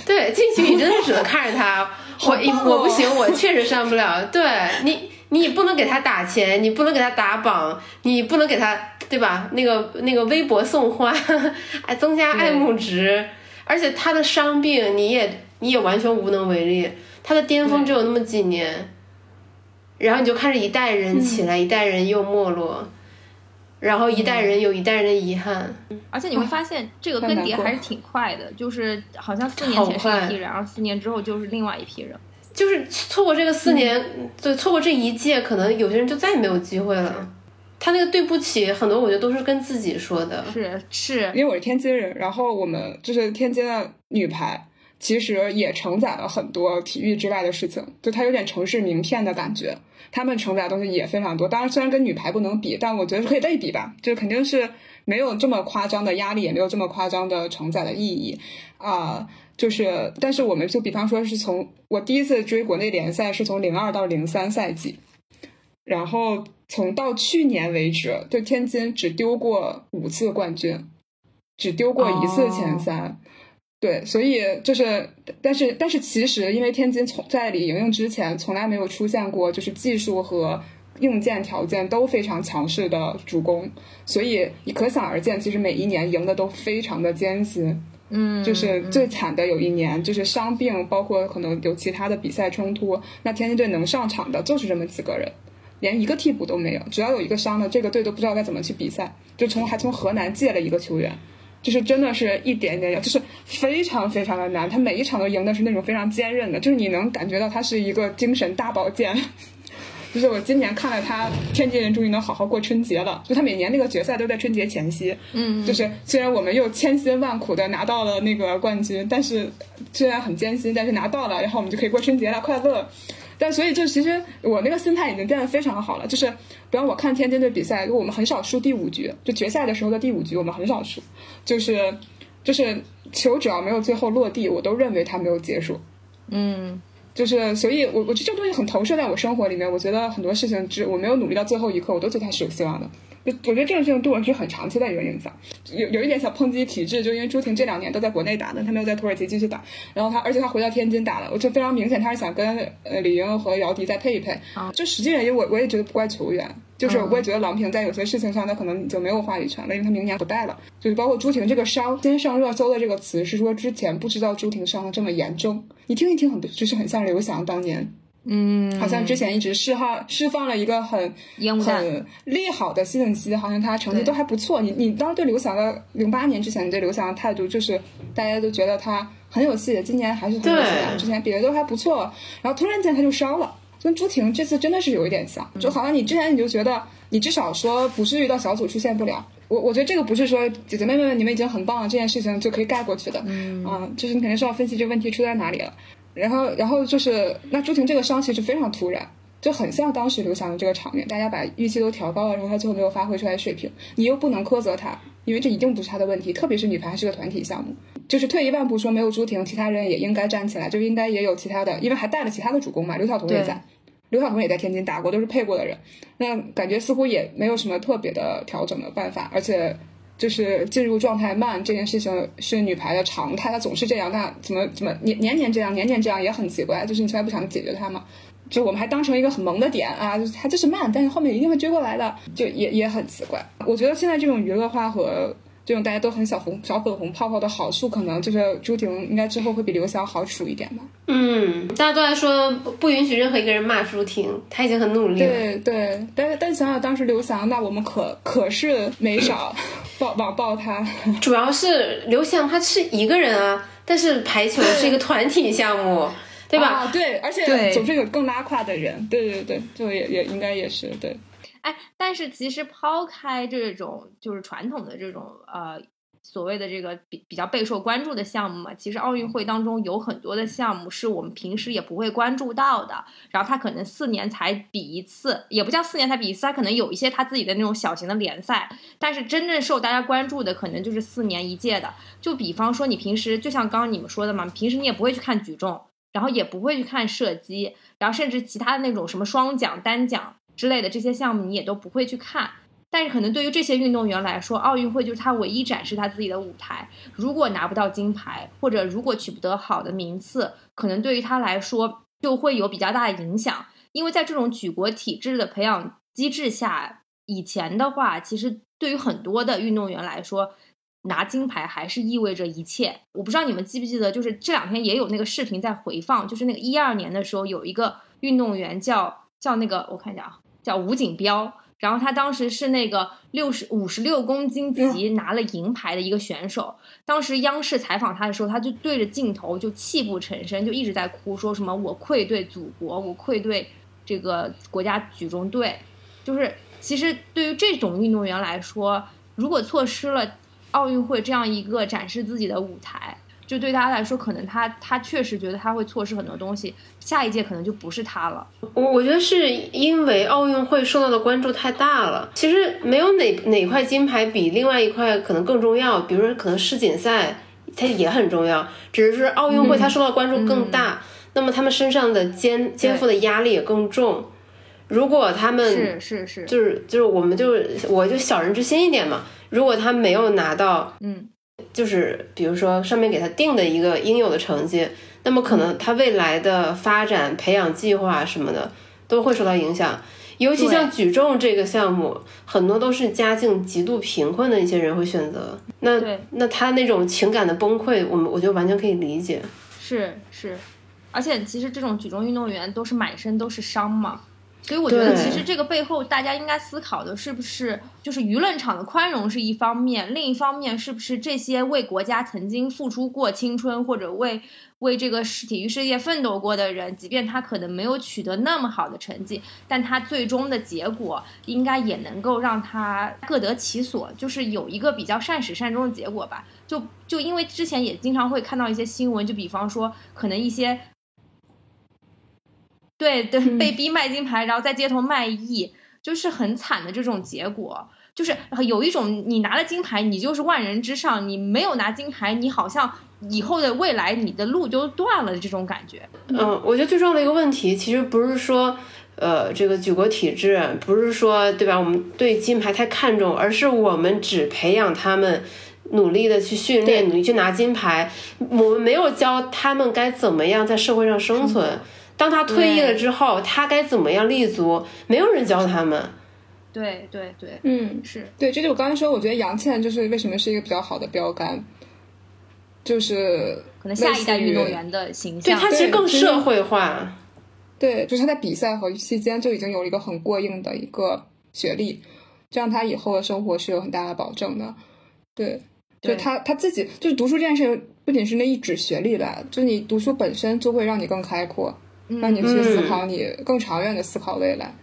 对，竞技体育你真的只能看着他。我哦我不行，我确实上不了。对你，你不能给他打钱，你不能给他打榜，你不能给他，对吧？那个那个微博送花，哎，增加爱慕值，而且他的伤病你也你也完全无能为力，他的巅峰只有那么几年，然后你就看着一代人起来，一代人又没落，然后一代人有一代人的遗憾。而且你会发现，这个更迭还是挺快的，就是好像四年前是一批人，然后四年之后就是另外一批人。就是错过这个四年，对，错过这一届，可能有些人就再也没有机会了。他那个对不起，很多我觉得都是跟自己说的。是是，因为我是天津人，然后我们就是天津的女排，其实也承载了很多体育之外的事情，就它有点城市名片的感觉。他们承载的东西也非常多，当然虽然跟女排不能比，但我觉得是可以类比吧，就肯定是没有这么夸张的压力，也没有这么夸张的承载的意义啊、就是，但是我们就比方说是从我第一次追国内联赛是从零二到零三赛季，然后从到去年为止，就天津只丢过五次冠军，只丢过一次前三。对，所以就是，但是但是其实，因为天津从在李盈莹之前从来没有出现过就是技术和硬件条件都非常强势的主攻，所以你可想而知，其实每一年赢的都非常的艰辛。嗯，就是最惨的有一年，就是伤病，包括可能有其他的比赛冲突，那天津队能上场的就是这么几个人，连一个替补都没有。只要有一个伤了，这个队都不知道该怎么去比赛。就从还从河南借了一个球员，就是真的是一点点，就是非常非常的难。他每一场都赢的是那种非常坚韧的，就是你能感觉到他是一个精神大保健。就是我今年看了他，天津人终于能好好过春节了。就他每年那个决赛都在春节前夕，嗯，就是虽然我们又千辛万苦的拿到了那个冠军，但是虽然很艰辛，但是拿到了，然后我们就可以过春节了，快乐。但所以就其实我那个心态已经变得非常好了，就是比方我看天津队比赛，我们很少输第五局，就决赛的时候的第五局我们很少输，就是就是球只要没有最后落地，我都认为它没有结束。嗯，就是，所以我我觉得这个东西很投射在我生活里面。我觉得很多事情只我没有努力到最后一刻，我都觉得它是有希望的。就我觉得这个事情对我是很长期的一个影响。有有一点小抨击体制，就因为朱婷这两年都在国内打的，她没有在土耳其继续打。然后她，而且她回到天津打了，我就非常明显，她是想跟呃李莹和姚笛再配一配。啊就实际原因，我我也觉得不怪球员，就是我也觉得郎平在有些事情上，她可能就没有话语权了，因为她明年不带了。就是包括朱婷这个伤，今天上热搜的这个词是说之前不知道朱婷伤的这么严重。你听一听很，就是很像刘翔当年，嗯，好像之前一直释放释放了一个很很利好的信息，好像他成绩都还不错。你你当时对刘翔的零八年之前你对刘翔的态度就是大家都觉得他很有戏，今年还是很有戏啊，对之前比的都还不错，然后突然间他就烧了。跟朱婷这次真的是有一点像，就好像你之前你就觉得你至少说不至于到小组出现不了。我我觉得这个不是说姐姐妹妹们你们已经很棒了，这件事情就可以盖过去的，嗯啊，就是你肯定是要分析这个问题出在哪里了。然后，然后就是那朱婷这个伤其实非常突然，就很像当时刘翔的这个场面，大家把预期都调高了，然后他最后没有发挥出来水平，你又不能苛责他，因为这一定不是他的问题，特别是女排还是个团体项目，就是退一万步说，没有朱婷，其他人也应该站起来，就应该也有其他的，因为还带了其他的主攻嘛，刘晓彤也在。刘晓彤也在天津打过，都是配过的人，那感觉似乎也没有什么特别的调整的办法，而且就是进入状态慢这件事情是女排的常态，她总是这样，那怎么怎么年年年这样，年年这样也很奇怪，就是你从来不想解决它嘛。就我们还当成一个很萌的点啊，它就是慢，但是后面一定会追过来的，就也也很奇怪。我觉得现在这种娱乐化和这种大家都很小红小粉红泡泡的好处，可能就是朱婷应该之后会比刘翔好处一点吧。嗯，大家都在说不不允许任何一个人骂朱婷，她已经很努力了。对对，但是但想想当时刘翔，那我们可可是没少抱网抱他。主要是刘翔他是一个人啊，但是排球是一个团体项目，对吧？啊，对，而且总是有更拉胯的人。对对对，就也也应该也是对。哎，但是其实抛开这种就是传统的这种呃所谓的这个比比较备受关注的项目嘛，其实奥运会当中有很多的项目是我们平时也不会关注到的，然后它可能四年才比一次，也不叫四年才比一次，它可能有一些它自己的那种小型的联赛，但是真正受大家关注的可能就是四年一届的。就比方说你平时就像刚刚你们说的嘛，平时你也不会去看举重，然后也不会去看射击，然后甚至其他的那种什么双桨、单桨之类的这些项目，你也都不会去看。但是可能对于这些运动员来说，奥运会就是他唯一展示他自己的舞台。如果拿不到金牌，或者如果取不得好的名次，可能对于他来说就会有比较大的影响。因为在这种举国体制的培养机制下，以前的话，其实对于很多的运动员来说，拿金牌还是意味着一切。我不知道你们记不记得，就是这两天也有那个视频在回放，就是那个一二年的时候，有一个运动员叫叫那个，我看一下啊，叫吴锦标。然后他当时是那个六十五十六公斤级拿了银牌的一个选手。当时央视采访他的时候，他就对着镜头就泣不成声，就一直在哭，说什么我愧对祖国，我愧对这个国家举重队。就是其实对于这种运动员来说，如果错失了奥运会这样一个展示自己的舞台，就对他来说，可能他他确实觉得他会错失很多东西，下一届可能就不是他了。我我觉得是因为奥运会受到的关注太大了，其实没有哪哪块金牌比另外一块可能更重要，比如说可能世锦赛它也很重要，只是说奥运会它受到关注更大，那么他们身上的肩肩负的压力也更重。如果他们是是是，就是就是我们就我就小人之心一点嘛，如果他没有拿到，嗯，就是比如说上面给他定的一个应有的成绩，那么可能他未来的发展、培养计划什么的都会受到影响。尤其像举重这个项目，很多都是家境极度贫困的一些人会选择。那对那他那种情感的崩溃，我们我觉得完全可以理解。是是，而且其实这种举重运动员都是满身都是伤嘛，所以我觉得其实这个背后大家应该思考的是不是就是舆论场的宽容是一方面，另一方面是不是这些为国家曾经付出过青春或者为为这个世体育事业奋斗过的人，即便他可能没有取得那么好的成绩，但他最终的结果应该也能够让他各得其所，就是有一个比较善始善终的结果吧。就就因为之前也经常会看到一些新闻，就比方说可能一些。对对，被逼卖金牌，然后在街头卖艺，就是很惨的这种结果。就是有一种你拿了金牌，你就是万人之上；你没有拿金牌，你好像以后的未来你的路就断了的这种感觉。嗯，我觉得最重要的一个问题，其实不是说，呃，这个举国体制，不是说，对吧？我们对金牌太看重，而是我们只培养他们努力的去训练，努力去拿金牌，我们没有教他们该怎么样在社会上生存。当他退役了之后，他该怎么样立足？没有人教他们。对对对，嗯，是对，这就我刚才说，我觉得杨倩就是为什么是一个比较好的标杆，就是可能下一代运动员的形象。对他其实更社会化。对，就是他在比赛和期间就已经有了一个很过硬的一个学历，这样他以后的生活是有很大的保证的。对，就对他他自己就是读书这件事，不仅是那一纸学历吧，就你读书本身就会让你更开阔，让你去思考你更长远的思考未来。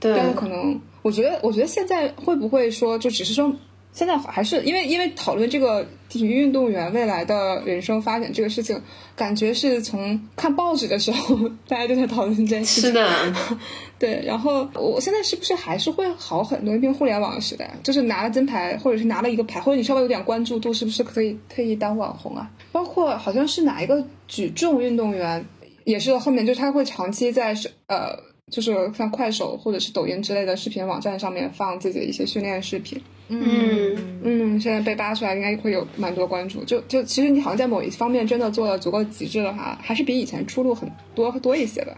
对，但是可能，我觉得，我觉得现在会不会说，就只是说，现在还是因为因为讨论这个体育运动员未来的人生发展这个事情，感觉是从看报纸的时候 大家就在讨论这件事情。是的，对，然后我现在是不是还是会好很多？因为互联网时代，就是拿了金牌，或者是拿了一个牌，或者你稍微有点关注度，是不是可以可以当网红啊？包括好像是哪一个举重运动员，也是后面就是他会长期在是呃就是像快手或者是抖音之类的视频网站上面放自己的一些训练视频。嗯嗯，现在被扒出来，应该会有蛮多关注。就就其实你好像在某一方面真的做的足够极致的话，还是比以前出路很多多一些的。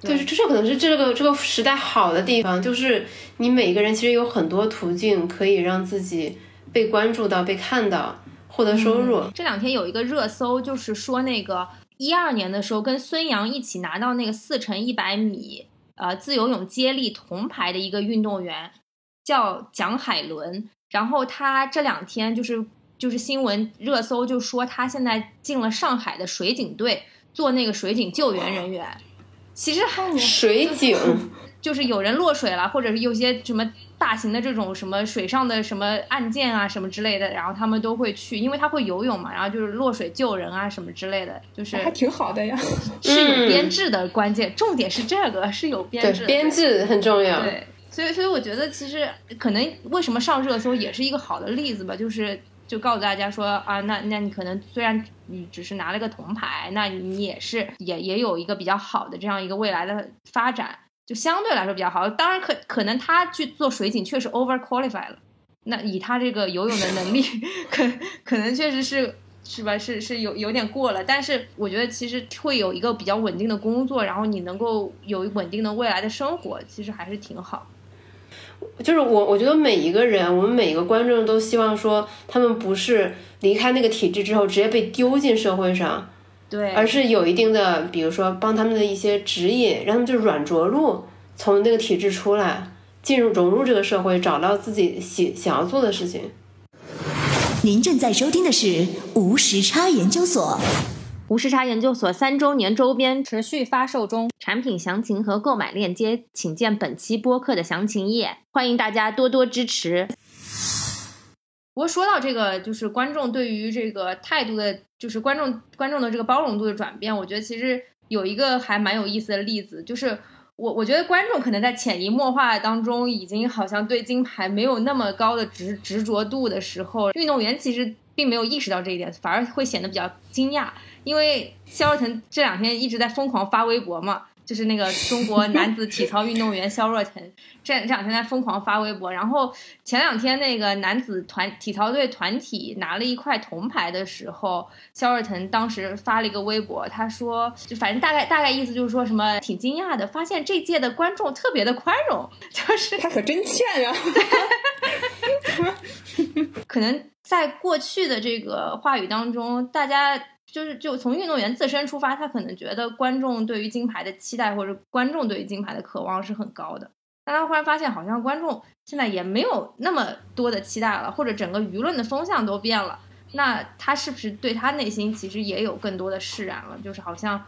对，这这可能是这个这个时代好的地方，就是你每个人其实有很多途径可以让自己被关注到、被看到、获得收入。这两天有一个热搜，就是说那个一二年的时候跟孙杨一起拿到那个四乘一百米呃自由泳接力铜牌的一个运动员叫蒋海伦，然后他这两天就是就是新闻热搜就说他现在进了上海的水警队做那个水警救援人员。其实水警就是有人落水了，或者是有些什么大型的这种什么水上的什么案件啊什么之类的，然后他们都会去，因为他会游泳嘛，然后就是落水救人啊什么之类的，就是还挺好的呀。是有编制的，关键重点是这个是有编制，编制很重要。对，所以所以我觉得其实可能为什么上热搜也是一个好的例子吧，就是。就告诉大家说啊，那那你可能虽然你只是拿了个铜牌，那你也是也也有一个比较好的这样一个未来的发展，就相对来说比较好。当然可可能他去做水警确实 over qualified 了，那以他这个游泳的能力，可可能确实是是吧？是是有有点过了。但是我觉得其实会有一个比较稳定的工作，然后你能够有稳定的未来的生活，其实还是挺好。就是我，我觉得每一个人，我们每一个观众都希望说，他们不是离开那个体制之后直接被丢进社会上，对，而是有一定的，比如说帮他们的一些指引，让他们就软着陆，从那个体制出来，进入融入这个社会，找到自己喜想要做的事情。您正在收听的是无时差研究所。无时差研究所三周年周边持续发售中，产品详情和购买链接，请见本期播客的详情页。欢迎大家多多支持。不过说到这个，就是观众对于这个态度的，就是观众观众的这个包容度的转变，我觉得其实有一个还蛮有意思的例子，就是我我觉得观众可能在潜移默化当中，已经好像对金牌没有那么高的执执着度的时候，运动员其实并没有意识到这一点，反而会显得比较惊讶。因为肖若腾这两天一直在疯狂发微博嘛，就是那个中国男子体操运动员肖若腾，这这两天在疯狂发微博。然后前两天那个男子团体操队团体拿了一块铜牌的时候，肖若腾当时发了一个微博，他说，就反正大概大概意思就是说什么挺惊讶的，发现这届的观众特别的宽容，就是他可真欠呀。可能在过去的这个话语当中，大家。就是就从运动员自身出发，他可能觉得观众对于金牌的期待或者观众对于金牌的渴望是很高的，但他忽然发现好像观众现在也没有那么多的期待了，或者整个舆论的风向都变了，那他是不是对他内心其实也有更多的释然了？就是好像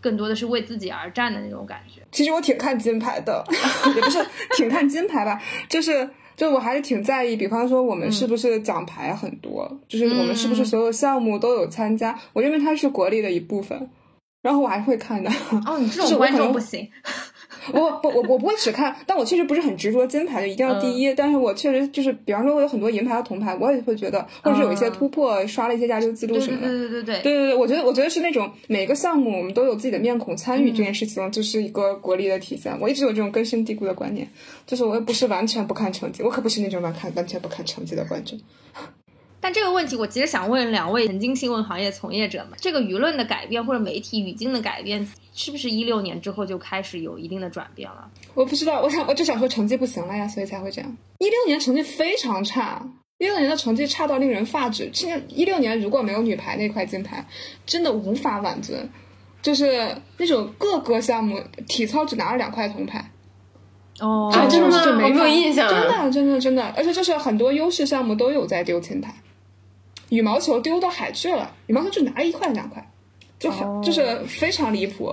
更多的是为自己而战的那种感觉。其实我挺看金牌的，也不是挺看金牌吧，就是。就我还是挺在意，比方说我们是不是奖牌很多，就是我们是不是所有项目都有参加，我认为它是国力的一部分，然后我还会看的。哦，你这 种观众不行。我不，我我不会只看，但我确实不是很执着金牌就一定要第一。但是我确实就是，比方说，我有很多银牌和铜牌，我也会觉得，或者是有一些突破，刷了一些亚洲纪录什么的。对对对对对对对，我觉得我觉得是那种每个项目我们都有自己的面孔参与这件事情，就是一个国力的体现。我一直有这种根深蒂固的观念，就是我也不是完全不看成绩，我可不是那种完看完全不看成绩的观众。但这个问题，我其实想问两位曾经新闻行业从业者们：这个舆论的改变或者媒体语境的改变，是不是一六年之后就开始有一定的转变了？我不知道，我想我就想说成绩不行了呀，所以才会这样。一六年成绩非常差，一六年的成绩差到令人发指。去年一六年如果没有女排那块金牌，真的无法挽尊。就是那种各个项目，体操只拿了两块铜牌。哦，真的吗？我没有印象。真的，真的，真的，而且就是很多优势项目都有在丢金牌。羽毛球丢到海去了，羽毛球就拿了一块两块，就很就是非常离谱，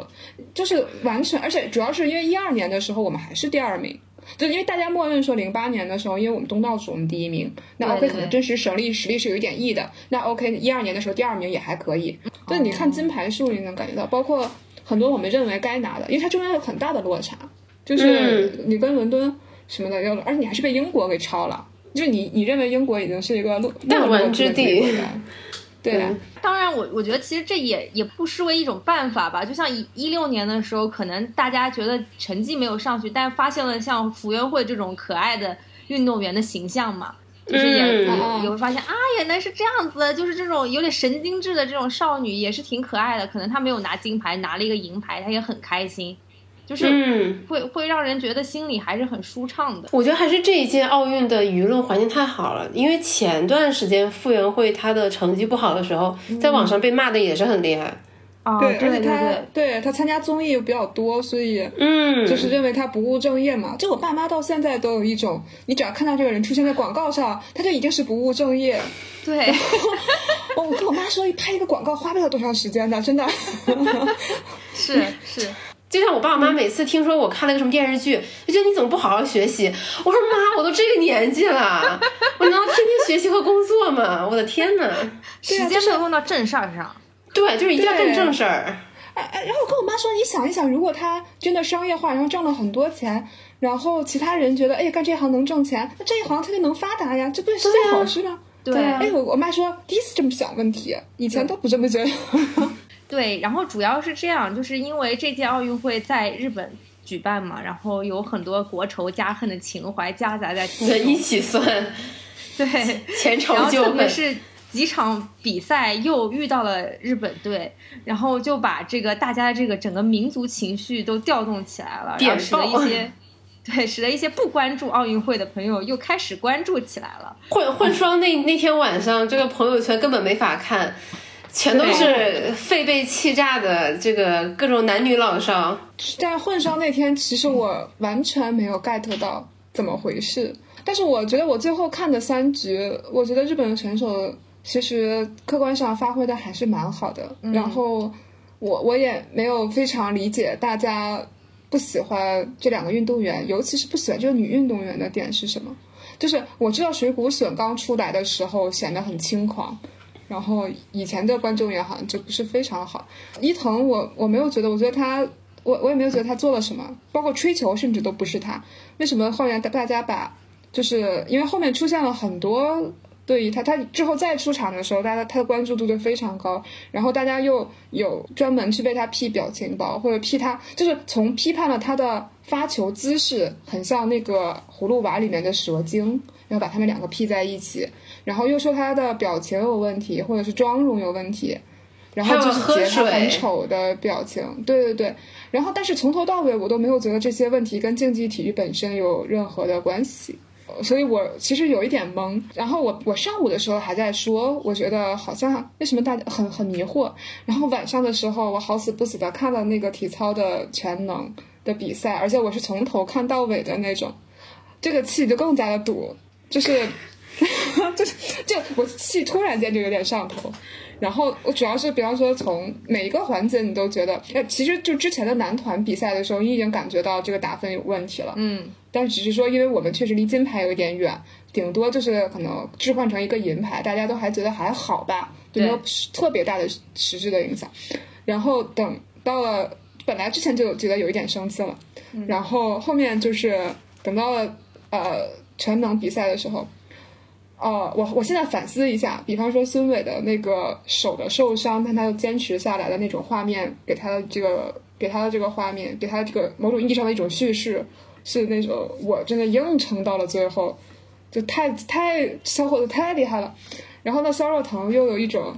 就是完全，而且主要是因为一二年的时候我们还是第二名，就因为大家默认说零八年的时候，因为我们东道主我们第一名，那 OK 可能真实实力实力是有一点异的，那 OK 一二年的时候第二名也还可以，但你看金牌数你能感觉到，包括很多我们认为该拿的，因为它中间有很大的落差，就是你跟伦敦什么的，而且你还是被英国给超了。就是你，你认为英国已经是一个落弹丸之地，对当然我我觉得其实这也也不失为一种办法吧。就像一一六年的时候，可能大家觉得成绩没有上去，但发现了像福原会这种可爱的运动员的形象嘛，就是也、嗯。也也会发现啊，原来是这样子，就是这种有点神经质的这种少女也是挺可爱的。可能她没有拿金牌，拿了一个银牌，她也很开心，就是嗯，会会让人觉得心里还是很舒畅的。我觉得还是这一届奥运的舆论环境太好了，因为前段时间傅园慧她的成绩不好的时候，在网上被骂的也是很厉害。哦，对，对而且他对，对他参加综艺比较多，所以嗯，就是认为他不务正业嘛。就我爸妈到现在都有一种，你只要看到这个人出现在广告上，他就一定是不务正业。对，我我跟我妈说，拍一个广告花不了多长时间的，真的。是 是。就像我爸我妈每次听说我看了个什么电视剧，就觉得你怎么不好好学习？我说妈，我都这个年纪了，我能天天学习和工作吗？我的天呐！时间没有用到正事儿上。对，就是一定要干正事儿。哎哎，然后我跟我妈说，你想一想，如果他真的商业化，然后挣了很多钱，然后其他人觉得，哎，干这行能挣钱，那这一行他就能发达呀，这不是件好事吗？对啊哎，我我妈说第一次这么想问题，以前都不这么觉得。对，然后主要是这样，就是因为这届奥运会在日本举办嘛，然后有很多国仇家恨的情怀夹杂在其对，一。起算，对，前仇然后旧恨。特别是几场比赛又遇到了日本队，然后就把这个大家的这个整个民族情绪都调动起来了，然点后使得爆一些。对，使得一些不关注奥运会的朋友又开始关注起来了。混混双那那天晚上，这个朋友圈根本没法看，全都是肺被气炸的这个各种男女老少。在混双那天，其实我完全没有 get 到怎么回事。但是我觉得我最后看的三局，我觉得日本的选手其实客观上发挥的还是蛮好的。然后我我也没有非常理解大家不喜欢这两个运动员，尤其是不喜欢这个女运动员的点是什么？就是我知道水谷隼刚出来的时候显得很轻狂，然后以前的观众也好像就不是非常好。伊藤我我没有觉得，我觉得他我我也没有觉得他做了什么，包括吹球甚至都不是他。为什么后来大大家把就是因为后面出现了很多对于他，他之后再出场的时候，大家他的关注度就非常高，然后大家又有专门去为他 P 表情包，或者 P 他，就是从批判了他的发球姿势很像那个葫芦娃里面的蛇精，然后把他们两个 P 在一起，然后又说他的表情有问题，或者是妆容有问题。然后就是截他很丑的表情，对对对。然后，但是从头到尾我都没有觉得这些问题跟竞技体育本身有任何的关系，所以我其实有一点懵。然后我我上午的时候还在说，我觉得好像为什么大家很很迷惑。然后晚上的时候，我好死不死的看了那个体操的全能的比赛，而且我是从头看到尾的那种，这个气就更加的堵，就是 就是就我气突然间就有点上头。然后我主要是，比方说从每一个环节，你都觉得，呃，其实就之前的男团比赛的时候，你已经感觉到这个打分有问题了，嗯，但只是说，因为我们确实离金牌有一点远，顶多就是可能置换成一个银牌，大家都还觉得还好吧，就没有特别大的实质的影响。然后等到了，本来之前就觉得有一点生气了，然后后面就是等到了呃全能比赛的时候。哦，我我现在反思一下，比方说孙伟的那个手的受伤，但他又坚持下来的那种画面，给他的这个给他的这个画面，给他这个某种意义上的一种叙事，是那种我真的硬撑到了最后，就太太小伙子太厉害了。然后呢，肖若腾又有一种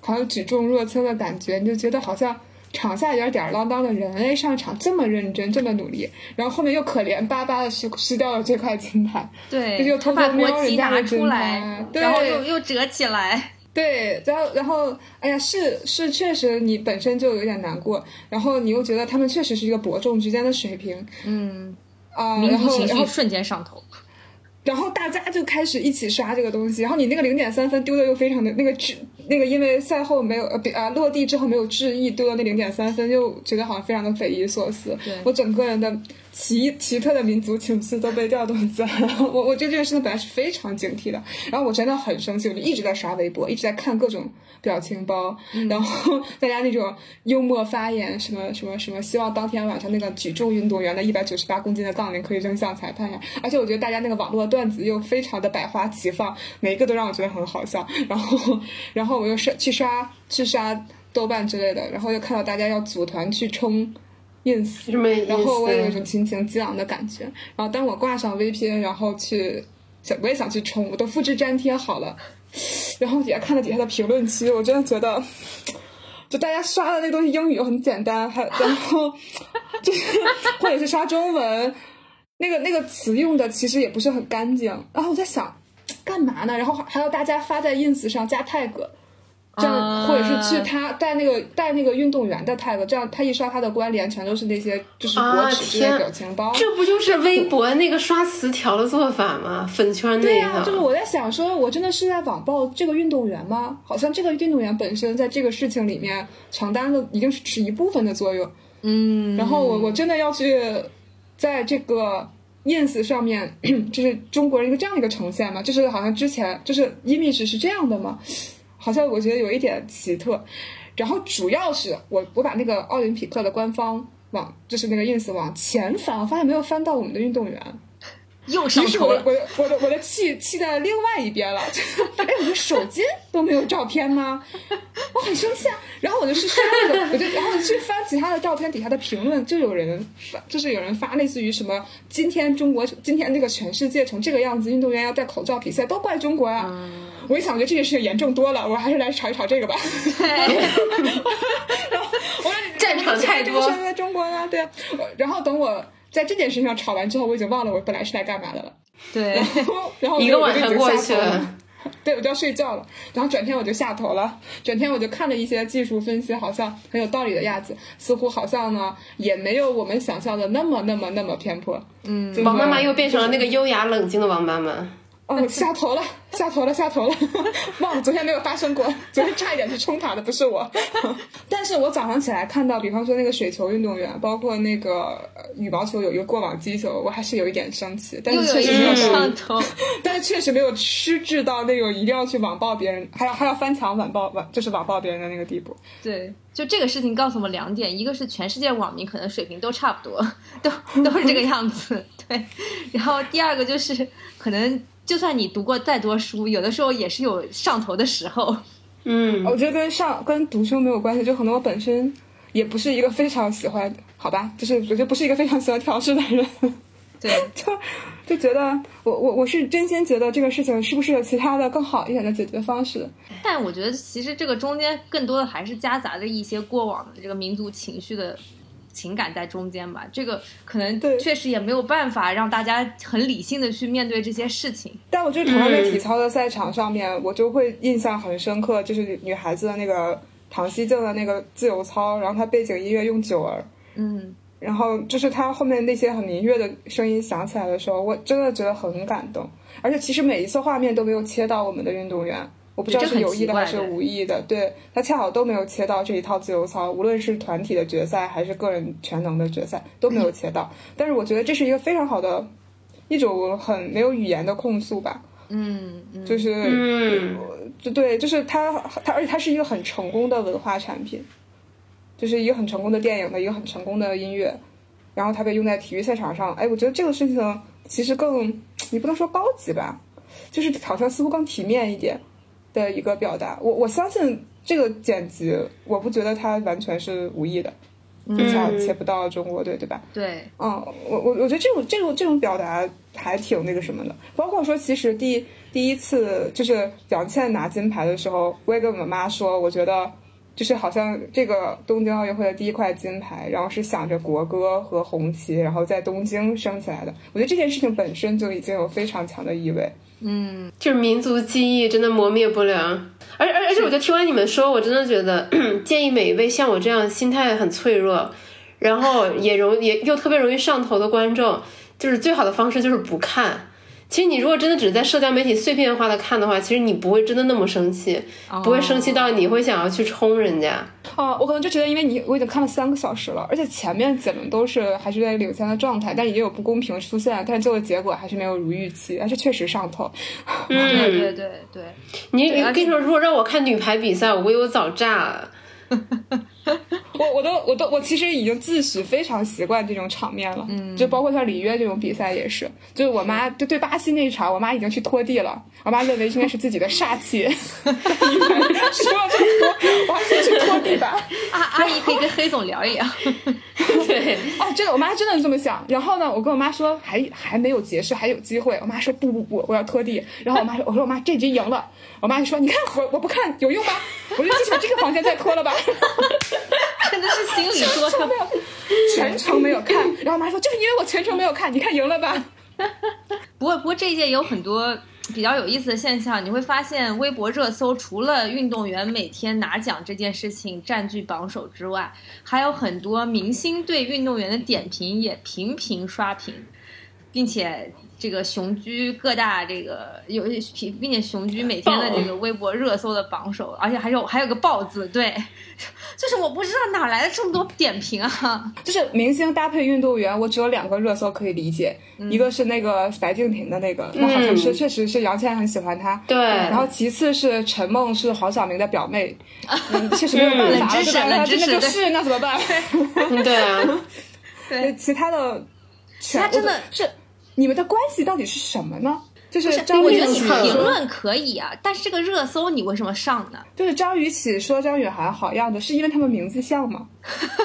好像举重若轻的感觉，你就觉得好像场下有点吊儿郎当的人，哎，上场这么认真，这么努力，然后后面又可怜巴巴的失失掉了这块金牌。对，这就偷偷他把瞄国旗拿人家的金出来牌，对然后又又折起来。对，然后然后，哎呀，是是，确实你本身就有点难过，然后你又觉得他们确实是一个伯仲之间的水平嗯，啊、民族情然后然后绪瞬间上头。然后大家就开始一起刷这个东西，然后你那个零点三分丢的又非常的那个质，那个因为赛后没有呃比啊落地之后没有致意，丢的那零点三分，就觉得好像非常的匪夷所思。对我整个人的奇奇特的民族情绪都被调动起来了。我我对这件事情本来是非常警惕的，然后我真的很生气，我就一直在刷微博，一直在看各种表情包，然后大家那种幽默发言，什么什么什么，希望当天晚上那个举重运动员的一百九十八公斤的杠铃可以扔向裁判呀。而且我觉得大家那个网络段子又非常的百花齐放，每一个都让我觉得很好笑。然后然后我又刷去刷去刷豆瓣之类的，然后又看到大家要组团去冲。ins，然后我有一种心情激昂的感觉。然后当我挂上 VPN，然后去想我也想去冲，我都复制粘贴好了。然后底下看了底下的评论区，我真的觉得，就大家刷的那个东西英语又很简单，还然后就是 或者是刷中文，那个那个词用的其实也不是很干净。然后我在想，干嘛呢？然后还还要大家发在 ins 上加 tag。这样，或者是去他带那个带那个运动员的 tag，这样他一刷他的关联全都是那些就是国啊耻之类的表情包。这不就是微博那个刷词条的做法吗？粉圈那对呀、个，就是我在想说，我真的是在网暴这个运动员吗？好像这个运动员本身在这个事情里面承担的一定是是一部分的作用。嗯，然后我我真的要去在这个 ins 上面，就是中国人一个这样一个呈现嘛，就是好像之前就是 image 是这样的嘛，好像我觉得有一点奇特。然后主要是我我把那个奥林匹克的官方往就是那个 ins 往前翻，我发现没有翻到我们的运动员。又上于是我的头了。我的我的我的气气在另外一边了，就 是哎，我的手机都没有照片吗？我很生气啊！然后我就去刷那个，我就然后我去翻其他的照片底下的评论，就有人发，就是有人发类似于什么今天中国今天那个全世界成这个样子，运动员要戴口罩比赛，都怪中国啊！我一想，我觉得这件事情严重多了，我还是来炒一炒这个吧。然后我 说战场太多这个在中国啊，对啊。然后等我在这件事情上吵完之后，我已经忘了我本来是来干嘛的了。对，然后然后我一就我就已经个晚上过下去了。对，我就要睡觉了。然后转天我就下头了，转天我就看了一些技术分析，好像很有道理的样子，似乎好像呢也没有我们想象的那么那么那么偏颇。嗯，王妈妈又变成了那个优雅冷静的王妈妈。哦，下头了，下头了，下头了，忘了昨天没有发生过，昨天差一点去冲塔的，不是我。但是我早上起来看到，比方说那个水球运动员，包括那个呃羽毛球有一个过网击球，我还是有一点生气，但是确实没有上头。但是确实没有失智到那种一定要去网暴别人，还要还要翻墙网暴网，就是网暴别人的那个地步。对，就这个事情告诉我们两点，一个是全世界网民可能水平都差不多，都都是这个样子，对。然后第二个就是，可能就算你读过再多书，有的时候也是有上头的时候。嗯，我觉得跟上跟读书没有关系，就可能我本身也不是一个非常喜欢，好吧，就是我觉得不是一个非常喜欢调试的人。对，就就觉得我我我是真心觉得这个事情是不是有其他的更好一点的解决方式？但我觉得其实这个中间更多的还是夹杂着一些过往的这个民族情绪的情感在中间吧。这个可能对确实也没有办法让大家很理性的去面对这些事情。但我就是同样在体操的赛场上面，我就会印象很深刻，就是女孩子的那个唐熙静的那个自由操，然后她背景音乐用九儿，嗯，然后就是她后面那些很明乐的声音响起来的时候，我真的觉得很感动。而且其实每一次画面都没有切到我们的运动员，我不知道是有意的还是无意的，对他恰好都没有切到这一套自由操，无论是团体的决赛还是个人全能的决赛都没有切到。但是我觉得这是一个非常好的一种很没有语言的控诉吧。嗯嗯，就是，嗯就对，就是它它，而且它是一个很成功的文化产品，就是一个很成功的电影的一个很成功的音乐，然后它被用在体育赛场上，哎，我觉得这个事情其实更，你不能说高级吧，就是好像似乎更体面一点的一个表达。我我相信这个剪辑，我不觉得它完全是无意的，就恰切不到中国队，对吧？对，嗯，我我我觉得这种这种这种表达还挺那个什么的，包括说其实第第一次就是杨倩拿金牌的时候，我也跟我妈说，我觉得就是好像这个东京奥运会的第一块金牌，然后是想着国歌和红旗，然后在东京升起来的。我觉得这件事情本身就已经有非常强的意味。嗯，就是民族记忆真的磨灭不了。而而而且，我觉得听完你们说，我真的觉得建议每一位像我这样心态很脆弱，然后也容也又特别容易上头的观众，就是最好的方式就是不看。其实你如果真的只是在社交媒体碎片化的看的话，其实你不会真的那么生气，不会生气到你会想要去冲人家。哦，我可能就觉得，因为你我已经看了三个小时了，而且前面几轮都是还是在领先的状态，但也有不公平出现，但是最后结果还是没有如预期，但是确实上头。对嗯，对对对，你对而且跟你说，如果让我看女排比赛，我估计我早炸了。我我都我都我其实已经自诩非常习惯这种场面了，嗯，就包括像里约这种比赛也是，就是我妈就对巴西那一场，我妈已经去拖地了，我妈认为应该是自己的煞气，说了这么多，我还是去拖地吧。阿阿姨可以跟黑总聊一聊。对，哦，真的，我妈真的是这么想。然后呢，我跟我妈说还还没有结束，还有机会。我妈说不不不，我要拖地。然后我妈说，我说我妈这局赢了。我妈就说你看我我不看有用吗？我说至少这个房间再拖了吧。真的是心里说的全程没有，全程没有看。然后我妈说就是因为我全程没有看，你看赢了吧？不过，不过这一届有很多比较有意思的现象。你会发现，微博热搜除了运动员每天拿奖这件事情占据榜首之外，还有很多明星对运动员的点评也频频刷屏，并且这个雄居各大这个有，并且雄居每天的这个微博热搜的榜首，而且还有还有个“爆”字，对，就是我不知道哪来的这么多点评啊。就是明星搭配运动员，我只有两个热搜可以理解，一个是那个白敬亭的那个，那好像是确实是杨倩很喜欢他。对然后其次是陈梦是黄晓明的表妹，嗯，确实没有办法了，冷知识对吧？冷知识那就是那怎么办？嗯对啊，对，其他的全，他真的我是你们的关系到底是什么呢？就是张雨我觉得你绮评论可以啊，但是这个热搜你为什么上呢？就是张雨绮说张雨涵好样的，是因为他们名字像吗？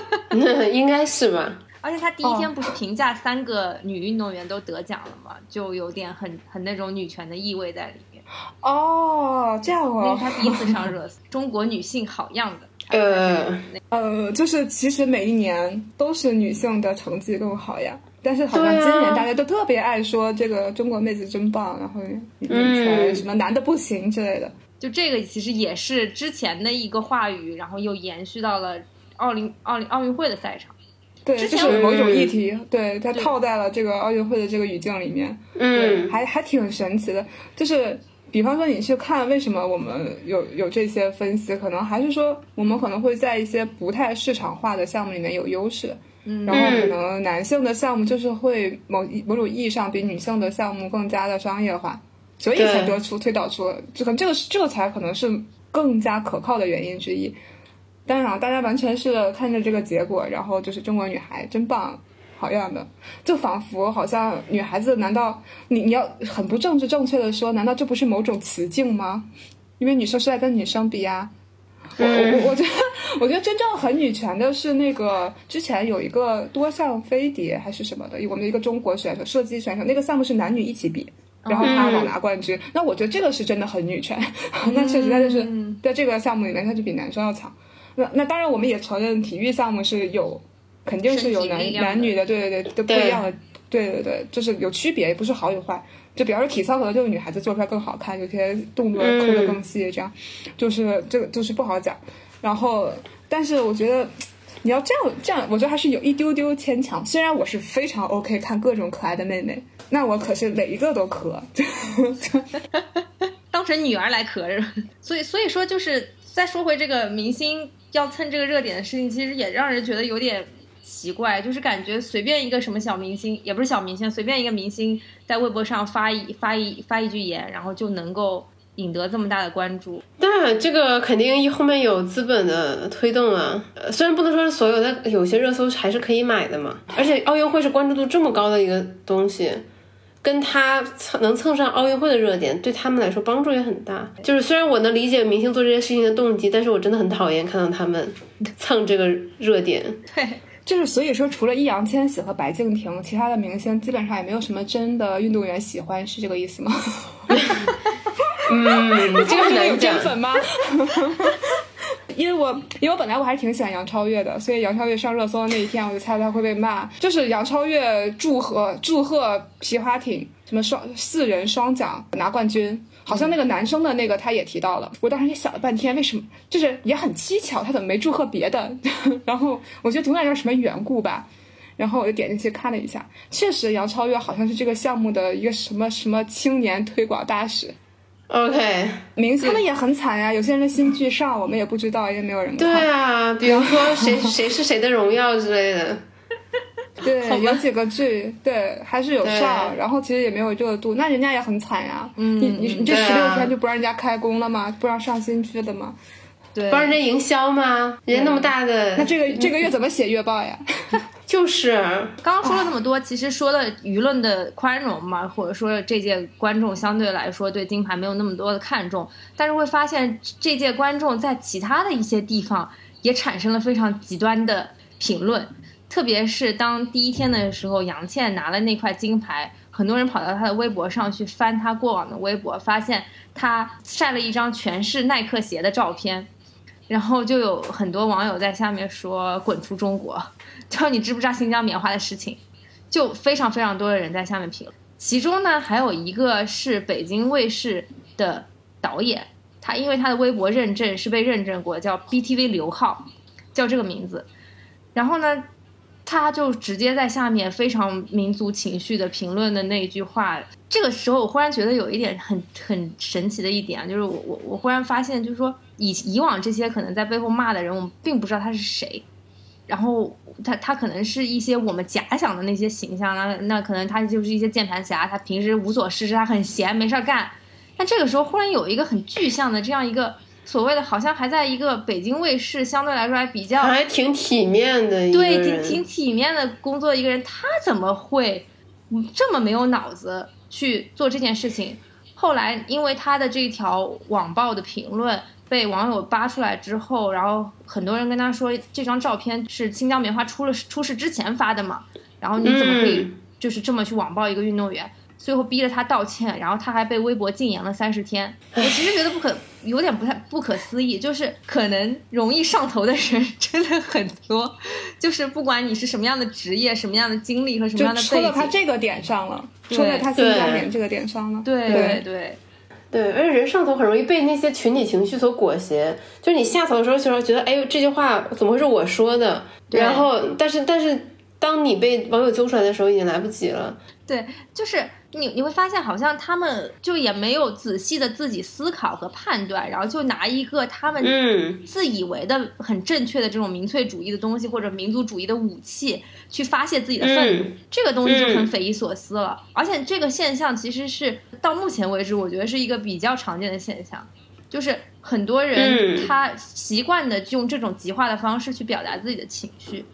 应该是吧？而且他第一天不是评价三个女运动员都得奖了吗？就有点很很那种女权的意味在里面。哦，这样哦那是，他第一次上热搜，中国女性好样的。呃，呃，就是其实每一年都是女性的成绩更好呀，但是好像今年大家都特别爱说这个中国妹子真棒，然后什么男的不行之类的。就这个其实也是之前的一个话语，然后又延续到了奥林奥林奥运会的赛场。对，之前就是某种嗯议题，对它套在了这个奥运会的这个语境里面，嗯，还还挺神奇的。就是比方说你去看为什么我们有有这些分析，可能还是说我们可能会在一些不太市场化的项目里面有优势，嗯然后可能男性的项目就是会某一某种意义上比女性的项目更加的商业化，所以才得出推导出，就可能这个是这个才可能是更加可靠的原因之一。当然，大家完全是看着这个结果，然后就是中国女孩真棒，好样的，就仿佛好像女孩子，难道你你要很不政治正确的说，难道这不是某种雌竞吗？因为女生是在跟女生比呀、我我我觉得，我觉得真正很女权的是那个之前有一个多项飞碟还是什么的，我们的一个中国选手射击选手，那个项目是男女一起比，然后他老拿冠军。那我觉得这个是真的很女权，那确实他就是在这个项目里面，他就比男生要强。那那当然，我们也承认体育项目是有，肯定是有男男女的，对对对，都不一样的，对对对，就是有区别，也不是好与坏。就比方说体操，可能就是女孩子做出来更好看，有些动作抠的更细，这样，就是这个就是不好讲。然后，但是我觉得你要这样这样，我觉得还是有一丢丢牵强。虽然我是非常 OK 看各种可爱的妹妹，那我可是每一个都磕。当成女儿来磕着。所以所以说就是再说回这个明星要蹭这个热点的事情，其实也让人觉得有点奇怪，就是感觉随便一个什么小明星，也不是小明星，随便一个明星在微博上发一发一发一句言，然后就能够引得这么大的关注。当然，这个肯定后面有资本的推动啊。呃虽然不能说是所有，但有些热搜还是可以买的嘛。而且奥运会是关注度这么高的一个东西，跟他蹭能蹭上奥运会的热点，对他们来说帮助也很大。就是虽然我能理解明星做这些事情的动机，但是我真的很讨厌看到他们蹭这个热点。对，就是所以说，除了易烊千玺和白敬亭，其他的明星基本上也没有什么真的运动员喜欢，是这个意思吗？嗯，这个很真的有真。粉吗？因为我因为我本来我还挺喜欢杨超越的，所以杨超越上热搜的那一天，我就猜他会被骂。就是杨超越祝贺祝贺皮划艇什么双四人双桨拿冠军，好像那个男生的那个他也提到了。我当时也想了半天，为什么就是也很蹊跷，他怎么没祝贺别的？然后我觉得总有点什么缘故吧。然后我就点进去看了一下，确实杨超越好像是这个项目的一个什么什么青年推广大使。OK，明星们也很惨呀，有些人的新剧上我们也不知道，因为没有人看。对啊，比如说谁 谁是谁的荣耀之类的。对，有几个剧，对，还是有上，对然后其实也没有热度，那人家也很惨呀。嗯你你你这十六天就不让人家开工了吗？不让上新剧了吗？对，不让人家营销吗？人家那么大的，那这个这个月怎么写月报呀？就是 刚刚说了那么多，其实说了舆论的宽容嘛，或者说这届观众相对来说对金牌没有那么多的看重，但是会发现这届观众在其他的一些地方也产生了非常极端的评论，特别是当第一天的时候，杨倩拿了那块金牌，很多人跑到她的微博上去翻她过往的微博，发现她晒了一张全是耐克鞋的照片。然后就有很多网友在下面说“滚出中国”，就说你知不知道新疆棉花的事情？就非常非常多的人在下面评论。其中呢，还有一个是北京卫视的导演，他因为他的微博认证是被认证过，叫 BTV 刘浩，叫这个名字。然后呢，他就直接在下面非常民族情绪的评论的那一句话。这个时候，我忽然觉得有一点很很神奇的一点啊，就是我我我忽然发现，就是说以以往这些可能在背后骂的人，我们并不知道他是谁。然后他他可能是一些我们假想的那些形象，那那可能他就是一些键盘侠，他平时无所事事，他很闲没事儿干。但这个时候忽然有一个很具象的这样一个所谓的，好像还在一个北京卫视相对来说还比较还挺体面的对，挺挺体面的工作的一个人，他怎么会嗯这么没有脑子去做这件事情？后来因为他的这条网暴的评论被网友扒出来之后，然后很多人跟他说这张照片是新疆棉花出了出事之前发的嘛，然后你怎么可以嗯就是这么去网暴一个运动员？最后逼着他道歉，然后他还被微博禁言了三十天。我其实觉得不可，有点不太不可思议，就是可能容易上头的人 真的很多，就是不管你是什么样的职业、什么样的经历和什么样的背戳到他，这个点上了，对戳在他新疆对棉这个点上了。对对对对对，而且人上头很容易被那些群体情绪所裹挟。就是你下头的时候，就觉得哎呦这句话怎么会是我说的？然后，但是但是，当你被网友揪出来的时候，已经来不及了。对，就是你你会发现，好像他们就也没有仔细的自己思考和判断，然后就拿一个他们嗯，自以为的很正确的这种民粹主义的东西或者民族主义的武器去发泄自己的愤怒，嗯这个东西就很嗯。匪夷所思了。而且这个现象其实是到目前为止，我觉得是一个比较常见的现象，就是很多人嗯。他习惯的用这种极化的方式去表达自己的情绪，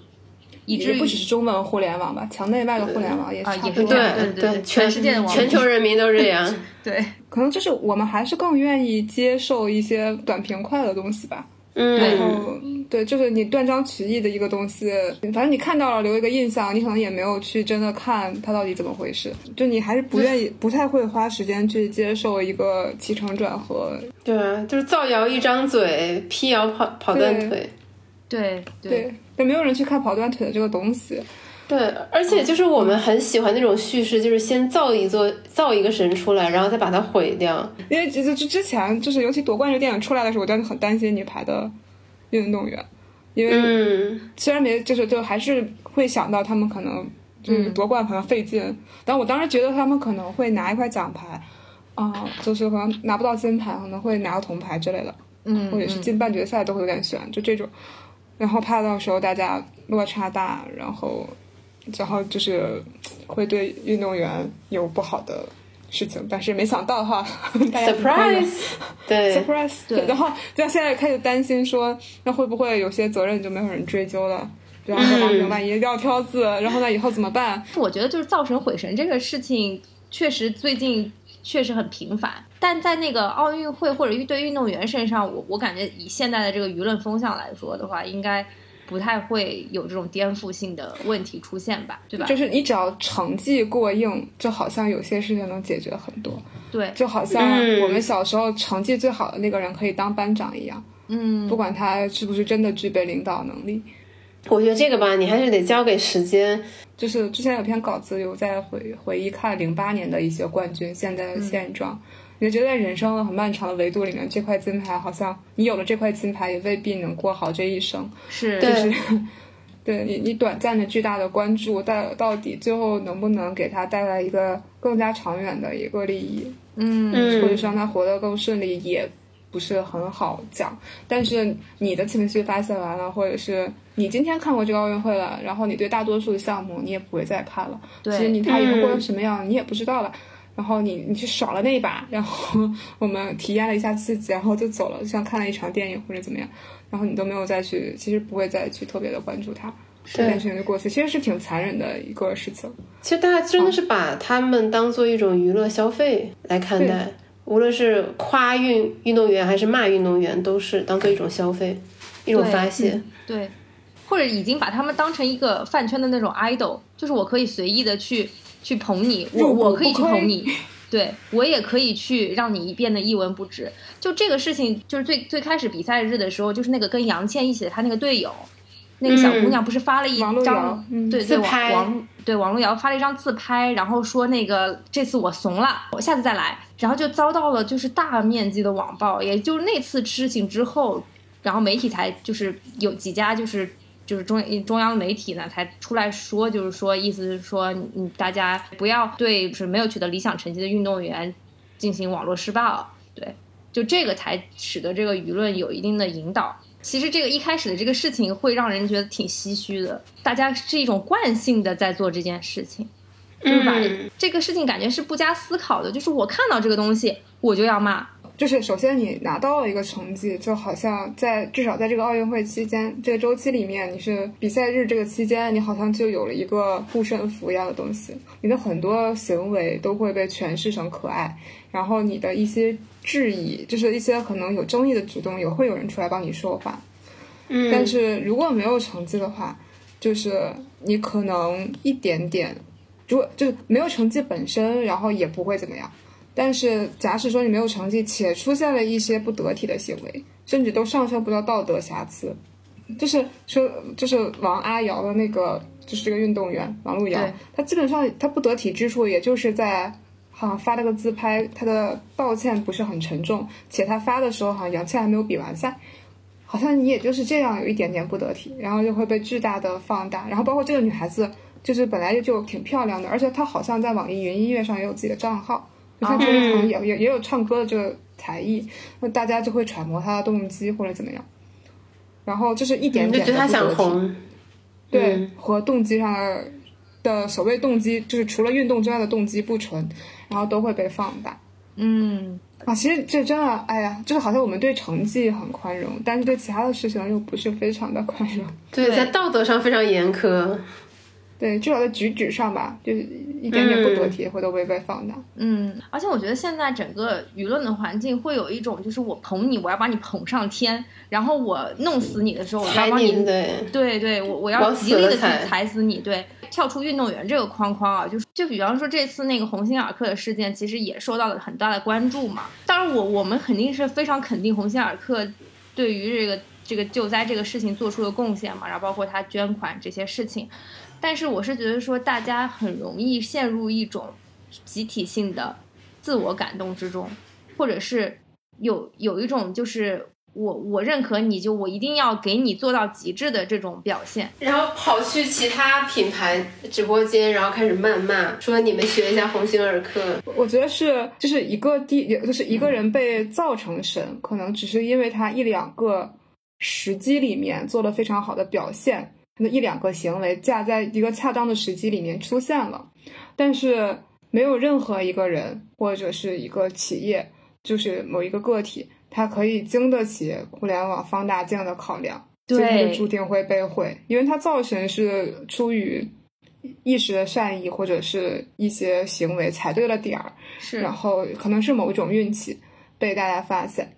以至于不只是中文互联网吧，墙内外的互联网也啊差不多。对对对对全全世界的网全球人民都这样。对可能就是我们还是更愿意接受一些短平快的东西吧。嗯然嗯，后，对，就是你断章取义的一个东西，反正你看到了留一个印象，你可能也没有去真的看它到底怎么回事，就你还是不愿意、不太会花时间去接受一个起承转合。对啊，就是造谣一张嘴，辟谣跑跑断腿。对对，就没有人去看跑断腿的这个东西。对，而且就是我们很喜欢那种叙事，就是先造一座造一个神出来，然后再把它毁掉。因为之之之前就是尤其夺冠这个电影出来的时候，我真的很担心女排的运动员，因为嗯，虽然没就是就还是会想到他们可能就是夺冠可能费劲，但我当时觉得他们可能会拿一块奖牌，啊、就是可能拿不到金牌，可能会拿个铜牌之类的，嗯，或者是进半决赛都会有点悬，就这种。然后怕到时候大家落差大，然后然后就是会对运动员有不好的事情，但是没想到哈，大家很宽容 surprise，对，surprise，对。然后就现在开始担心说，那会不会有些责任就没有人追究了？比方说郎平万一撂挑子，然后呢以后怎么办？我觉得就是造成毁神这个事情，确实最近确实很频繁。但在那个奥运会或者对运动员身上，我我感觉以现在的这个舆论风向来说的话，应该不太会有这种颠覆性的问题出现吧，对吧？就是你只要成绩过硬，就好像有些事情能解决很多，对，就好像嗯我们小时候成绩最好的那个人可以当班长一样，嗯，不管他是不是真的具备领导能力。我觉得这个吧，你还是得交给时间。就是之前有篇稿子有在回回忆看零八年的一些冠军现在的现状，你就觉得在人生的很漫长的维度里面，这块金牌好像你有了这块金牌，也未必能过好这一生。是，对就是对 你，你短暂的巨大的关注，到到底最后能不能给他带来一个更加长远的一个利益，嗯嗯或者是让他活得更顺利，也不是很好讲。但是你的情绪发泄完了，或者是你今天看过这个奥运会了，然后你对大多数的项目你也不会再看了，其实你他以后过成什么样你也不知道了。然后你你去爽了那一把，然后我们体验了一下刺激，然后就走了，像看了一场电影或者怎么样，然后你都没有再去，其实不会再去特别的关注它，这件事情就过去，其实是挺残忍的一个事情。其实大家真的是把他们当做一种娱乐消费来看待，无论是夸运运动员还是骂运动员，都是当做一种消费，一种发泄。对，或者已经把他们当成一个饭圈的那种 idol，就是我可以随意的去去捧你，我我可以去捧你，对我也可以去让你变得一文不值。就这个事情，就是最最开始比赛日的时候，就是那个跟杨倩一起的她那个队友，那个小姑娘不是发了一张，嗯对对王自拍。王对王璐瑶发了一张自拍，然后说那个这次我怂了，我下次再来，然后就遭到了就是大面积的网暴，也就是那次事情之后，然后媒体才就是有几家就是就是中中央媒体呢才出来说，就是说意思是说，嗯大家不要对就是没有取得理想成绩的运动员进行网络施暴，对，就这个才使得这个舆论有一定的引导。其实这个一开始的这个事情会让人觉得挺唏嘘的，大家是一种惯性的在做这件事情，就是把嗯这个事情感觉是不加思考的，就是我看到这个东西我就要骂，就是首先你拿到了一个成绩，就好像在至少在这个奥运会期间这个周期里面，你是比赛日这个期间，你好像就有了一个护身符一样的东西，你的很多行为都会被诠释成可爱，然后你的一些质疑，就是一些可能有争议的举动，也会有人出来帮你说话。嗯，但是如果没有成绩的话，就是你可能一点点，如果就是没有成绩本身，然后也不会怎么样。但是假使说你没有成绩，且出现了一些不得体的行为，甚至都上升不到道德瑕疵，就是说，就是王阿瑶的那个，就是这个运动员王璐瑶，她基本上她不得体之处，也就是在好像发了个自拍，她的道歉不是很沉重，且她发的时候好像杨倩还没有比完赛。好像你也就是这样有一点点不得体，然后就会被巨大的放大。然后包括这个女孩子，就是本来就挺漂亮的，而且她好像在网易云音乐上也有自己的账号，就她这个好像也也也有唱歌的这个才艺，那大家就会揣摩他的动机或者怎么样。然后就是一点点的得体，红，对、嗯和动机上的的所谓动机，就是除了运动之外的动机不纯，然后都会被放大。嗯，啊，其实这真的，哎呀，就是好像我们对成绩很宽容，但是对其他的事情又不是非常的宽容。对在道德上非常严苛。对，至少在举止上吧，就是一点点不得体会都会被放大。嗯，而且我觉得现在整个舆论的环境会有一种，就是我捧你，我要把你捧上天，然后我弄死你的时候，我要踩帮你对，对对，我我要极力的去踩踩死你。对，跳出运动员这个框框啊，就是就比方说这次那个鸿星尔克的事件，其实也受到了很大的关注嘛。当然我，我们肯定是非常肯定鸿星尔克对于这个这个救灾这个事情做出的贡献嘛，然后包括他捐款这些事情。但是我是觉得说，大家很容易陷入一种集体性的自我感动之中，或者是有有一种就是我我认可你就我一定要给你做到极致的这种表现。然后跑去其他品牌直播间，然后开始谩骂，说你们学一下鸿星尔克。我觉得是，就是一个第，也就是一个人被造成神，可能只是因为他一两个时机里面做了非常好的表现，那一两个行为架在一个恰当的时机里面出现了，但是没有任何一个人或者是一个企业，就是某一个个体，它可以经得起互联网放大镜的考量，所以它就对注定会被毁，因为它造神是出于一时的善意或者是一些行为踩对了点儿，是然后可能是某一种运气被大家发现。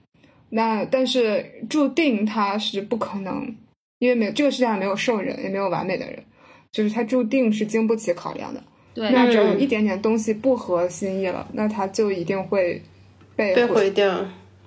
那但是注定它是不可能，因为没有这个世界上没有圣人，也没有完美的人，就是他注定是经不起考量的。对，那只要有一点点东西不合心意了，那他就一定会被被毁毁掉。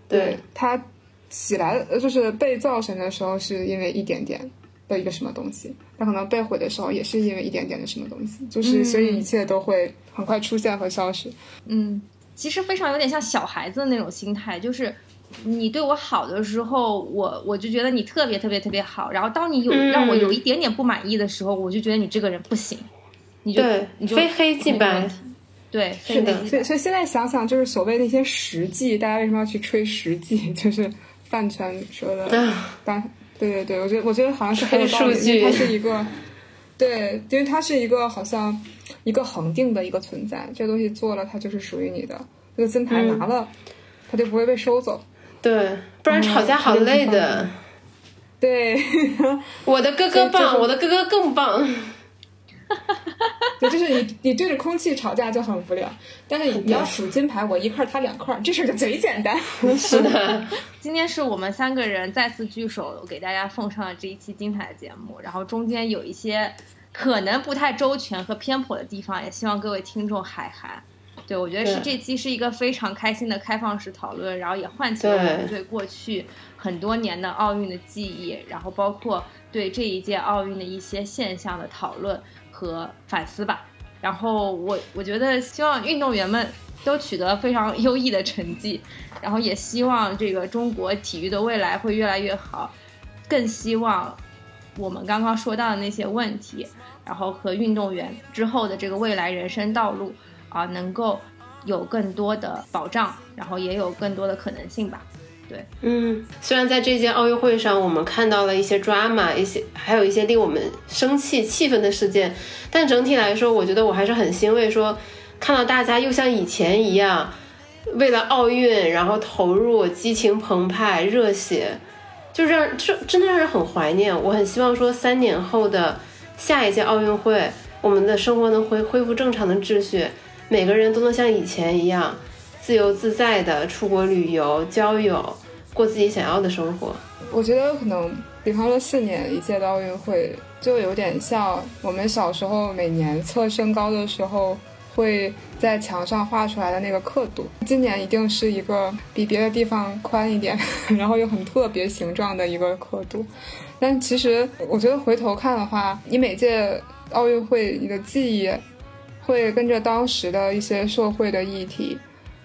对，他起来呃就是被造神的时候，是因为一点点的一个什么东西；他可能被毁的时候，也是因为一点点的什么东西。就是所以一切都会很快出现和消失。嗯，其实非常有点像小孩子的那种心态，就是你对我好的时候，我我就觉得你特别特别特别好。然后当你有嗯让我有一点点不满意的时候，我就觉得你这个人不行，你就对你就非黑即白。对，是的所以，所以现在想想，就是所谓那些实际，大家为什么要去吹实际？就是饭圈说的，啊当对对对，我觉得我觉得好像是很有道理，吹数据因为它是一个，对，因为它是一个好像一个恒定的一个存在，这个东西做了，它就是属于你的，这个金牌嗯拿了，它就不会被收走。对，不然吵架好累的。对，我的哥哥棒，我的哥哥更棒。对，就是你你对着空气吵架就很无聊，但是你你要数金牌，我一块儿他两块儿，这事儿就贼简单。是的，今天是我们三个人再次聚首，给大家奉上了这一期精彩的节目。然后中间有一些可能不太周全和偏颇的地方，也希望各位听众海涵。对，我觉得是这期是一个非常开心的开放式讨论，然后也唤起了我们对过去很多年的奥运的记忆，然后包括对这一届奥运的一些现象的讨论和反思吧。然后我我觉得希望运动员们都取得非常优异的成绩，然后也希望这个中国体育的未来会越来越好，更希望我们刚刚说到的那些问题，然后和运动员之后的这个未来人生道路啊，能够有更多的保障，然后也有更多的可能性吧。对，嗯，虽然在这届奥运会上，我们看到了一些 drama，一些还有一些令我们生气、气愤的事件，但整体来说，我觉得我还是很欣慰说，看到大家又像以前一样，为了奥运然后投入、激情澎湃、热血，就让这真的让人很怀念。我很希望说，三年后的下一届奥运会，我们的生活能恢恢复正常的秩序，每个人都能像以前一样。自由自在的出国旅游、交友，过自己想要的生活。我觉得可能，比方说四年一届的奥运会，就有点像我们小时候每年测身高的时候会在墙上画出来的那个刻度。今年一定是一个比别的地方宽一点，然后又很特别形状的一个刻度。但其实我觉得回头看的话，你每届奥运会你的记忆会跟着当时的一些社会的议题。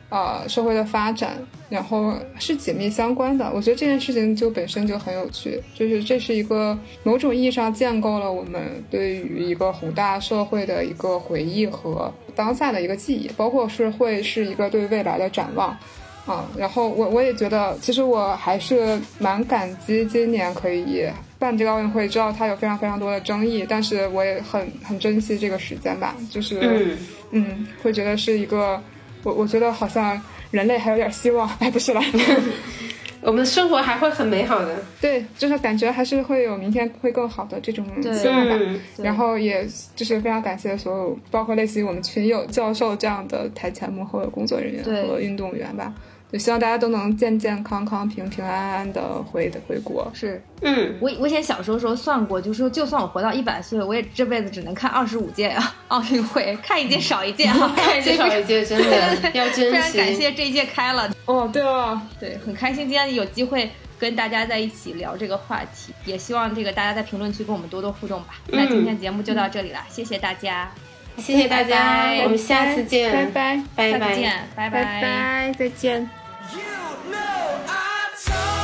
啊、社会的发展，然后是紧密相关的。我觉得这件事情就本身就很有趣，就是这是一个某种意义上建构了我们对于一个宏大社会的一个回忆和当下的一个记忆，包括是会是一个对未来的展望。啊，然后我我也觉得，其实我还是蛮感激今年可以办这个奥运会，知道它有非常非常多的争议，但是我也很很珍惜这个时间吧，就是嗯，嗯，会觉得是一个，我我觉得好像人类还有点希望。哎，不是啦，我们的生活还会很美好的。对，就是感觉还是会有明天会更好的这种对希望吧。嗯，然后也就是非常感谢所有，包括类似于我们群友、教授这样的台前幕后的工作人员和运动员吧。就希望大家都能健健康康、平平安安的回回国。是嗯，我我以前小时候时候算过，就是说就算我活到一百岁，我也这辈子只能看二十五届啊奥运会，看一届少一届啊，看一届少一届，真的 要珍非常感。谢这一届开了，哦，对了，对，很开心今天有机会跟大家在一起聊这个话题，也希望这个大家在评论区跟我们多多互动吧。那今天节目就到这里了，谢谢大家，谢谢大家，拜拜我们下次见，拜拜，拜下次见，拜拜拜，再见。You know I told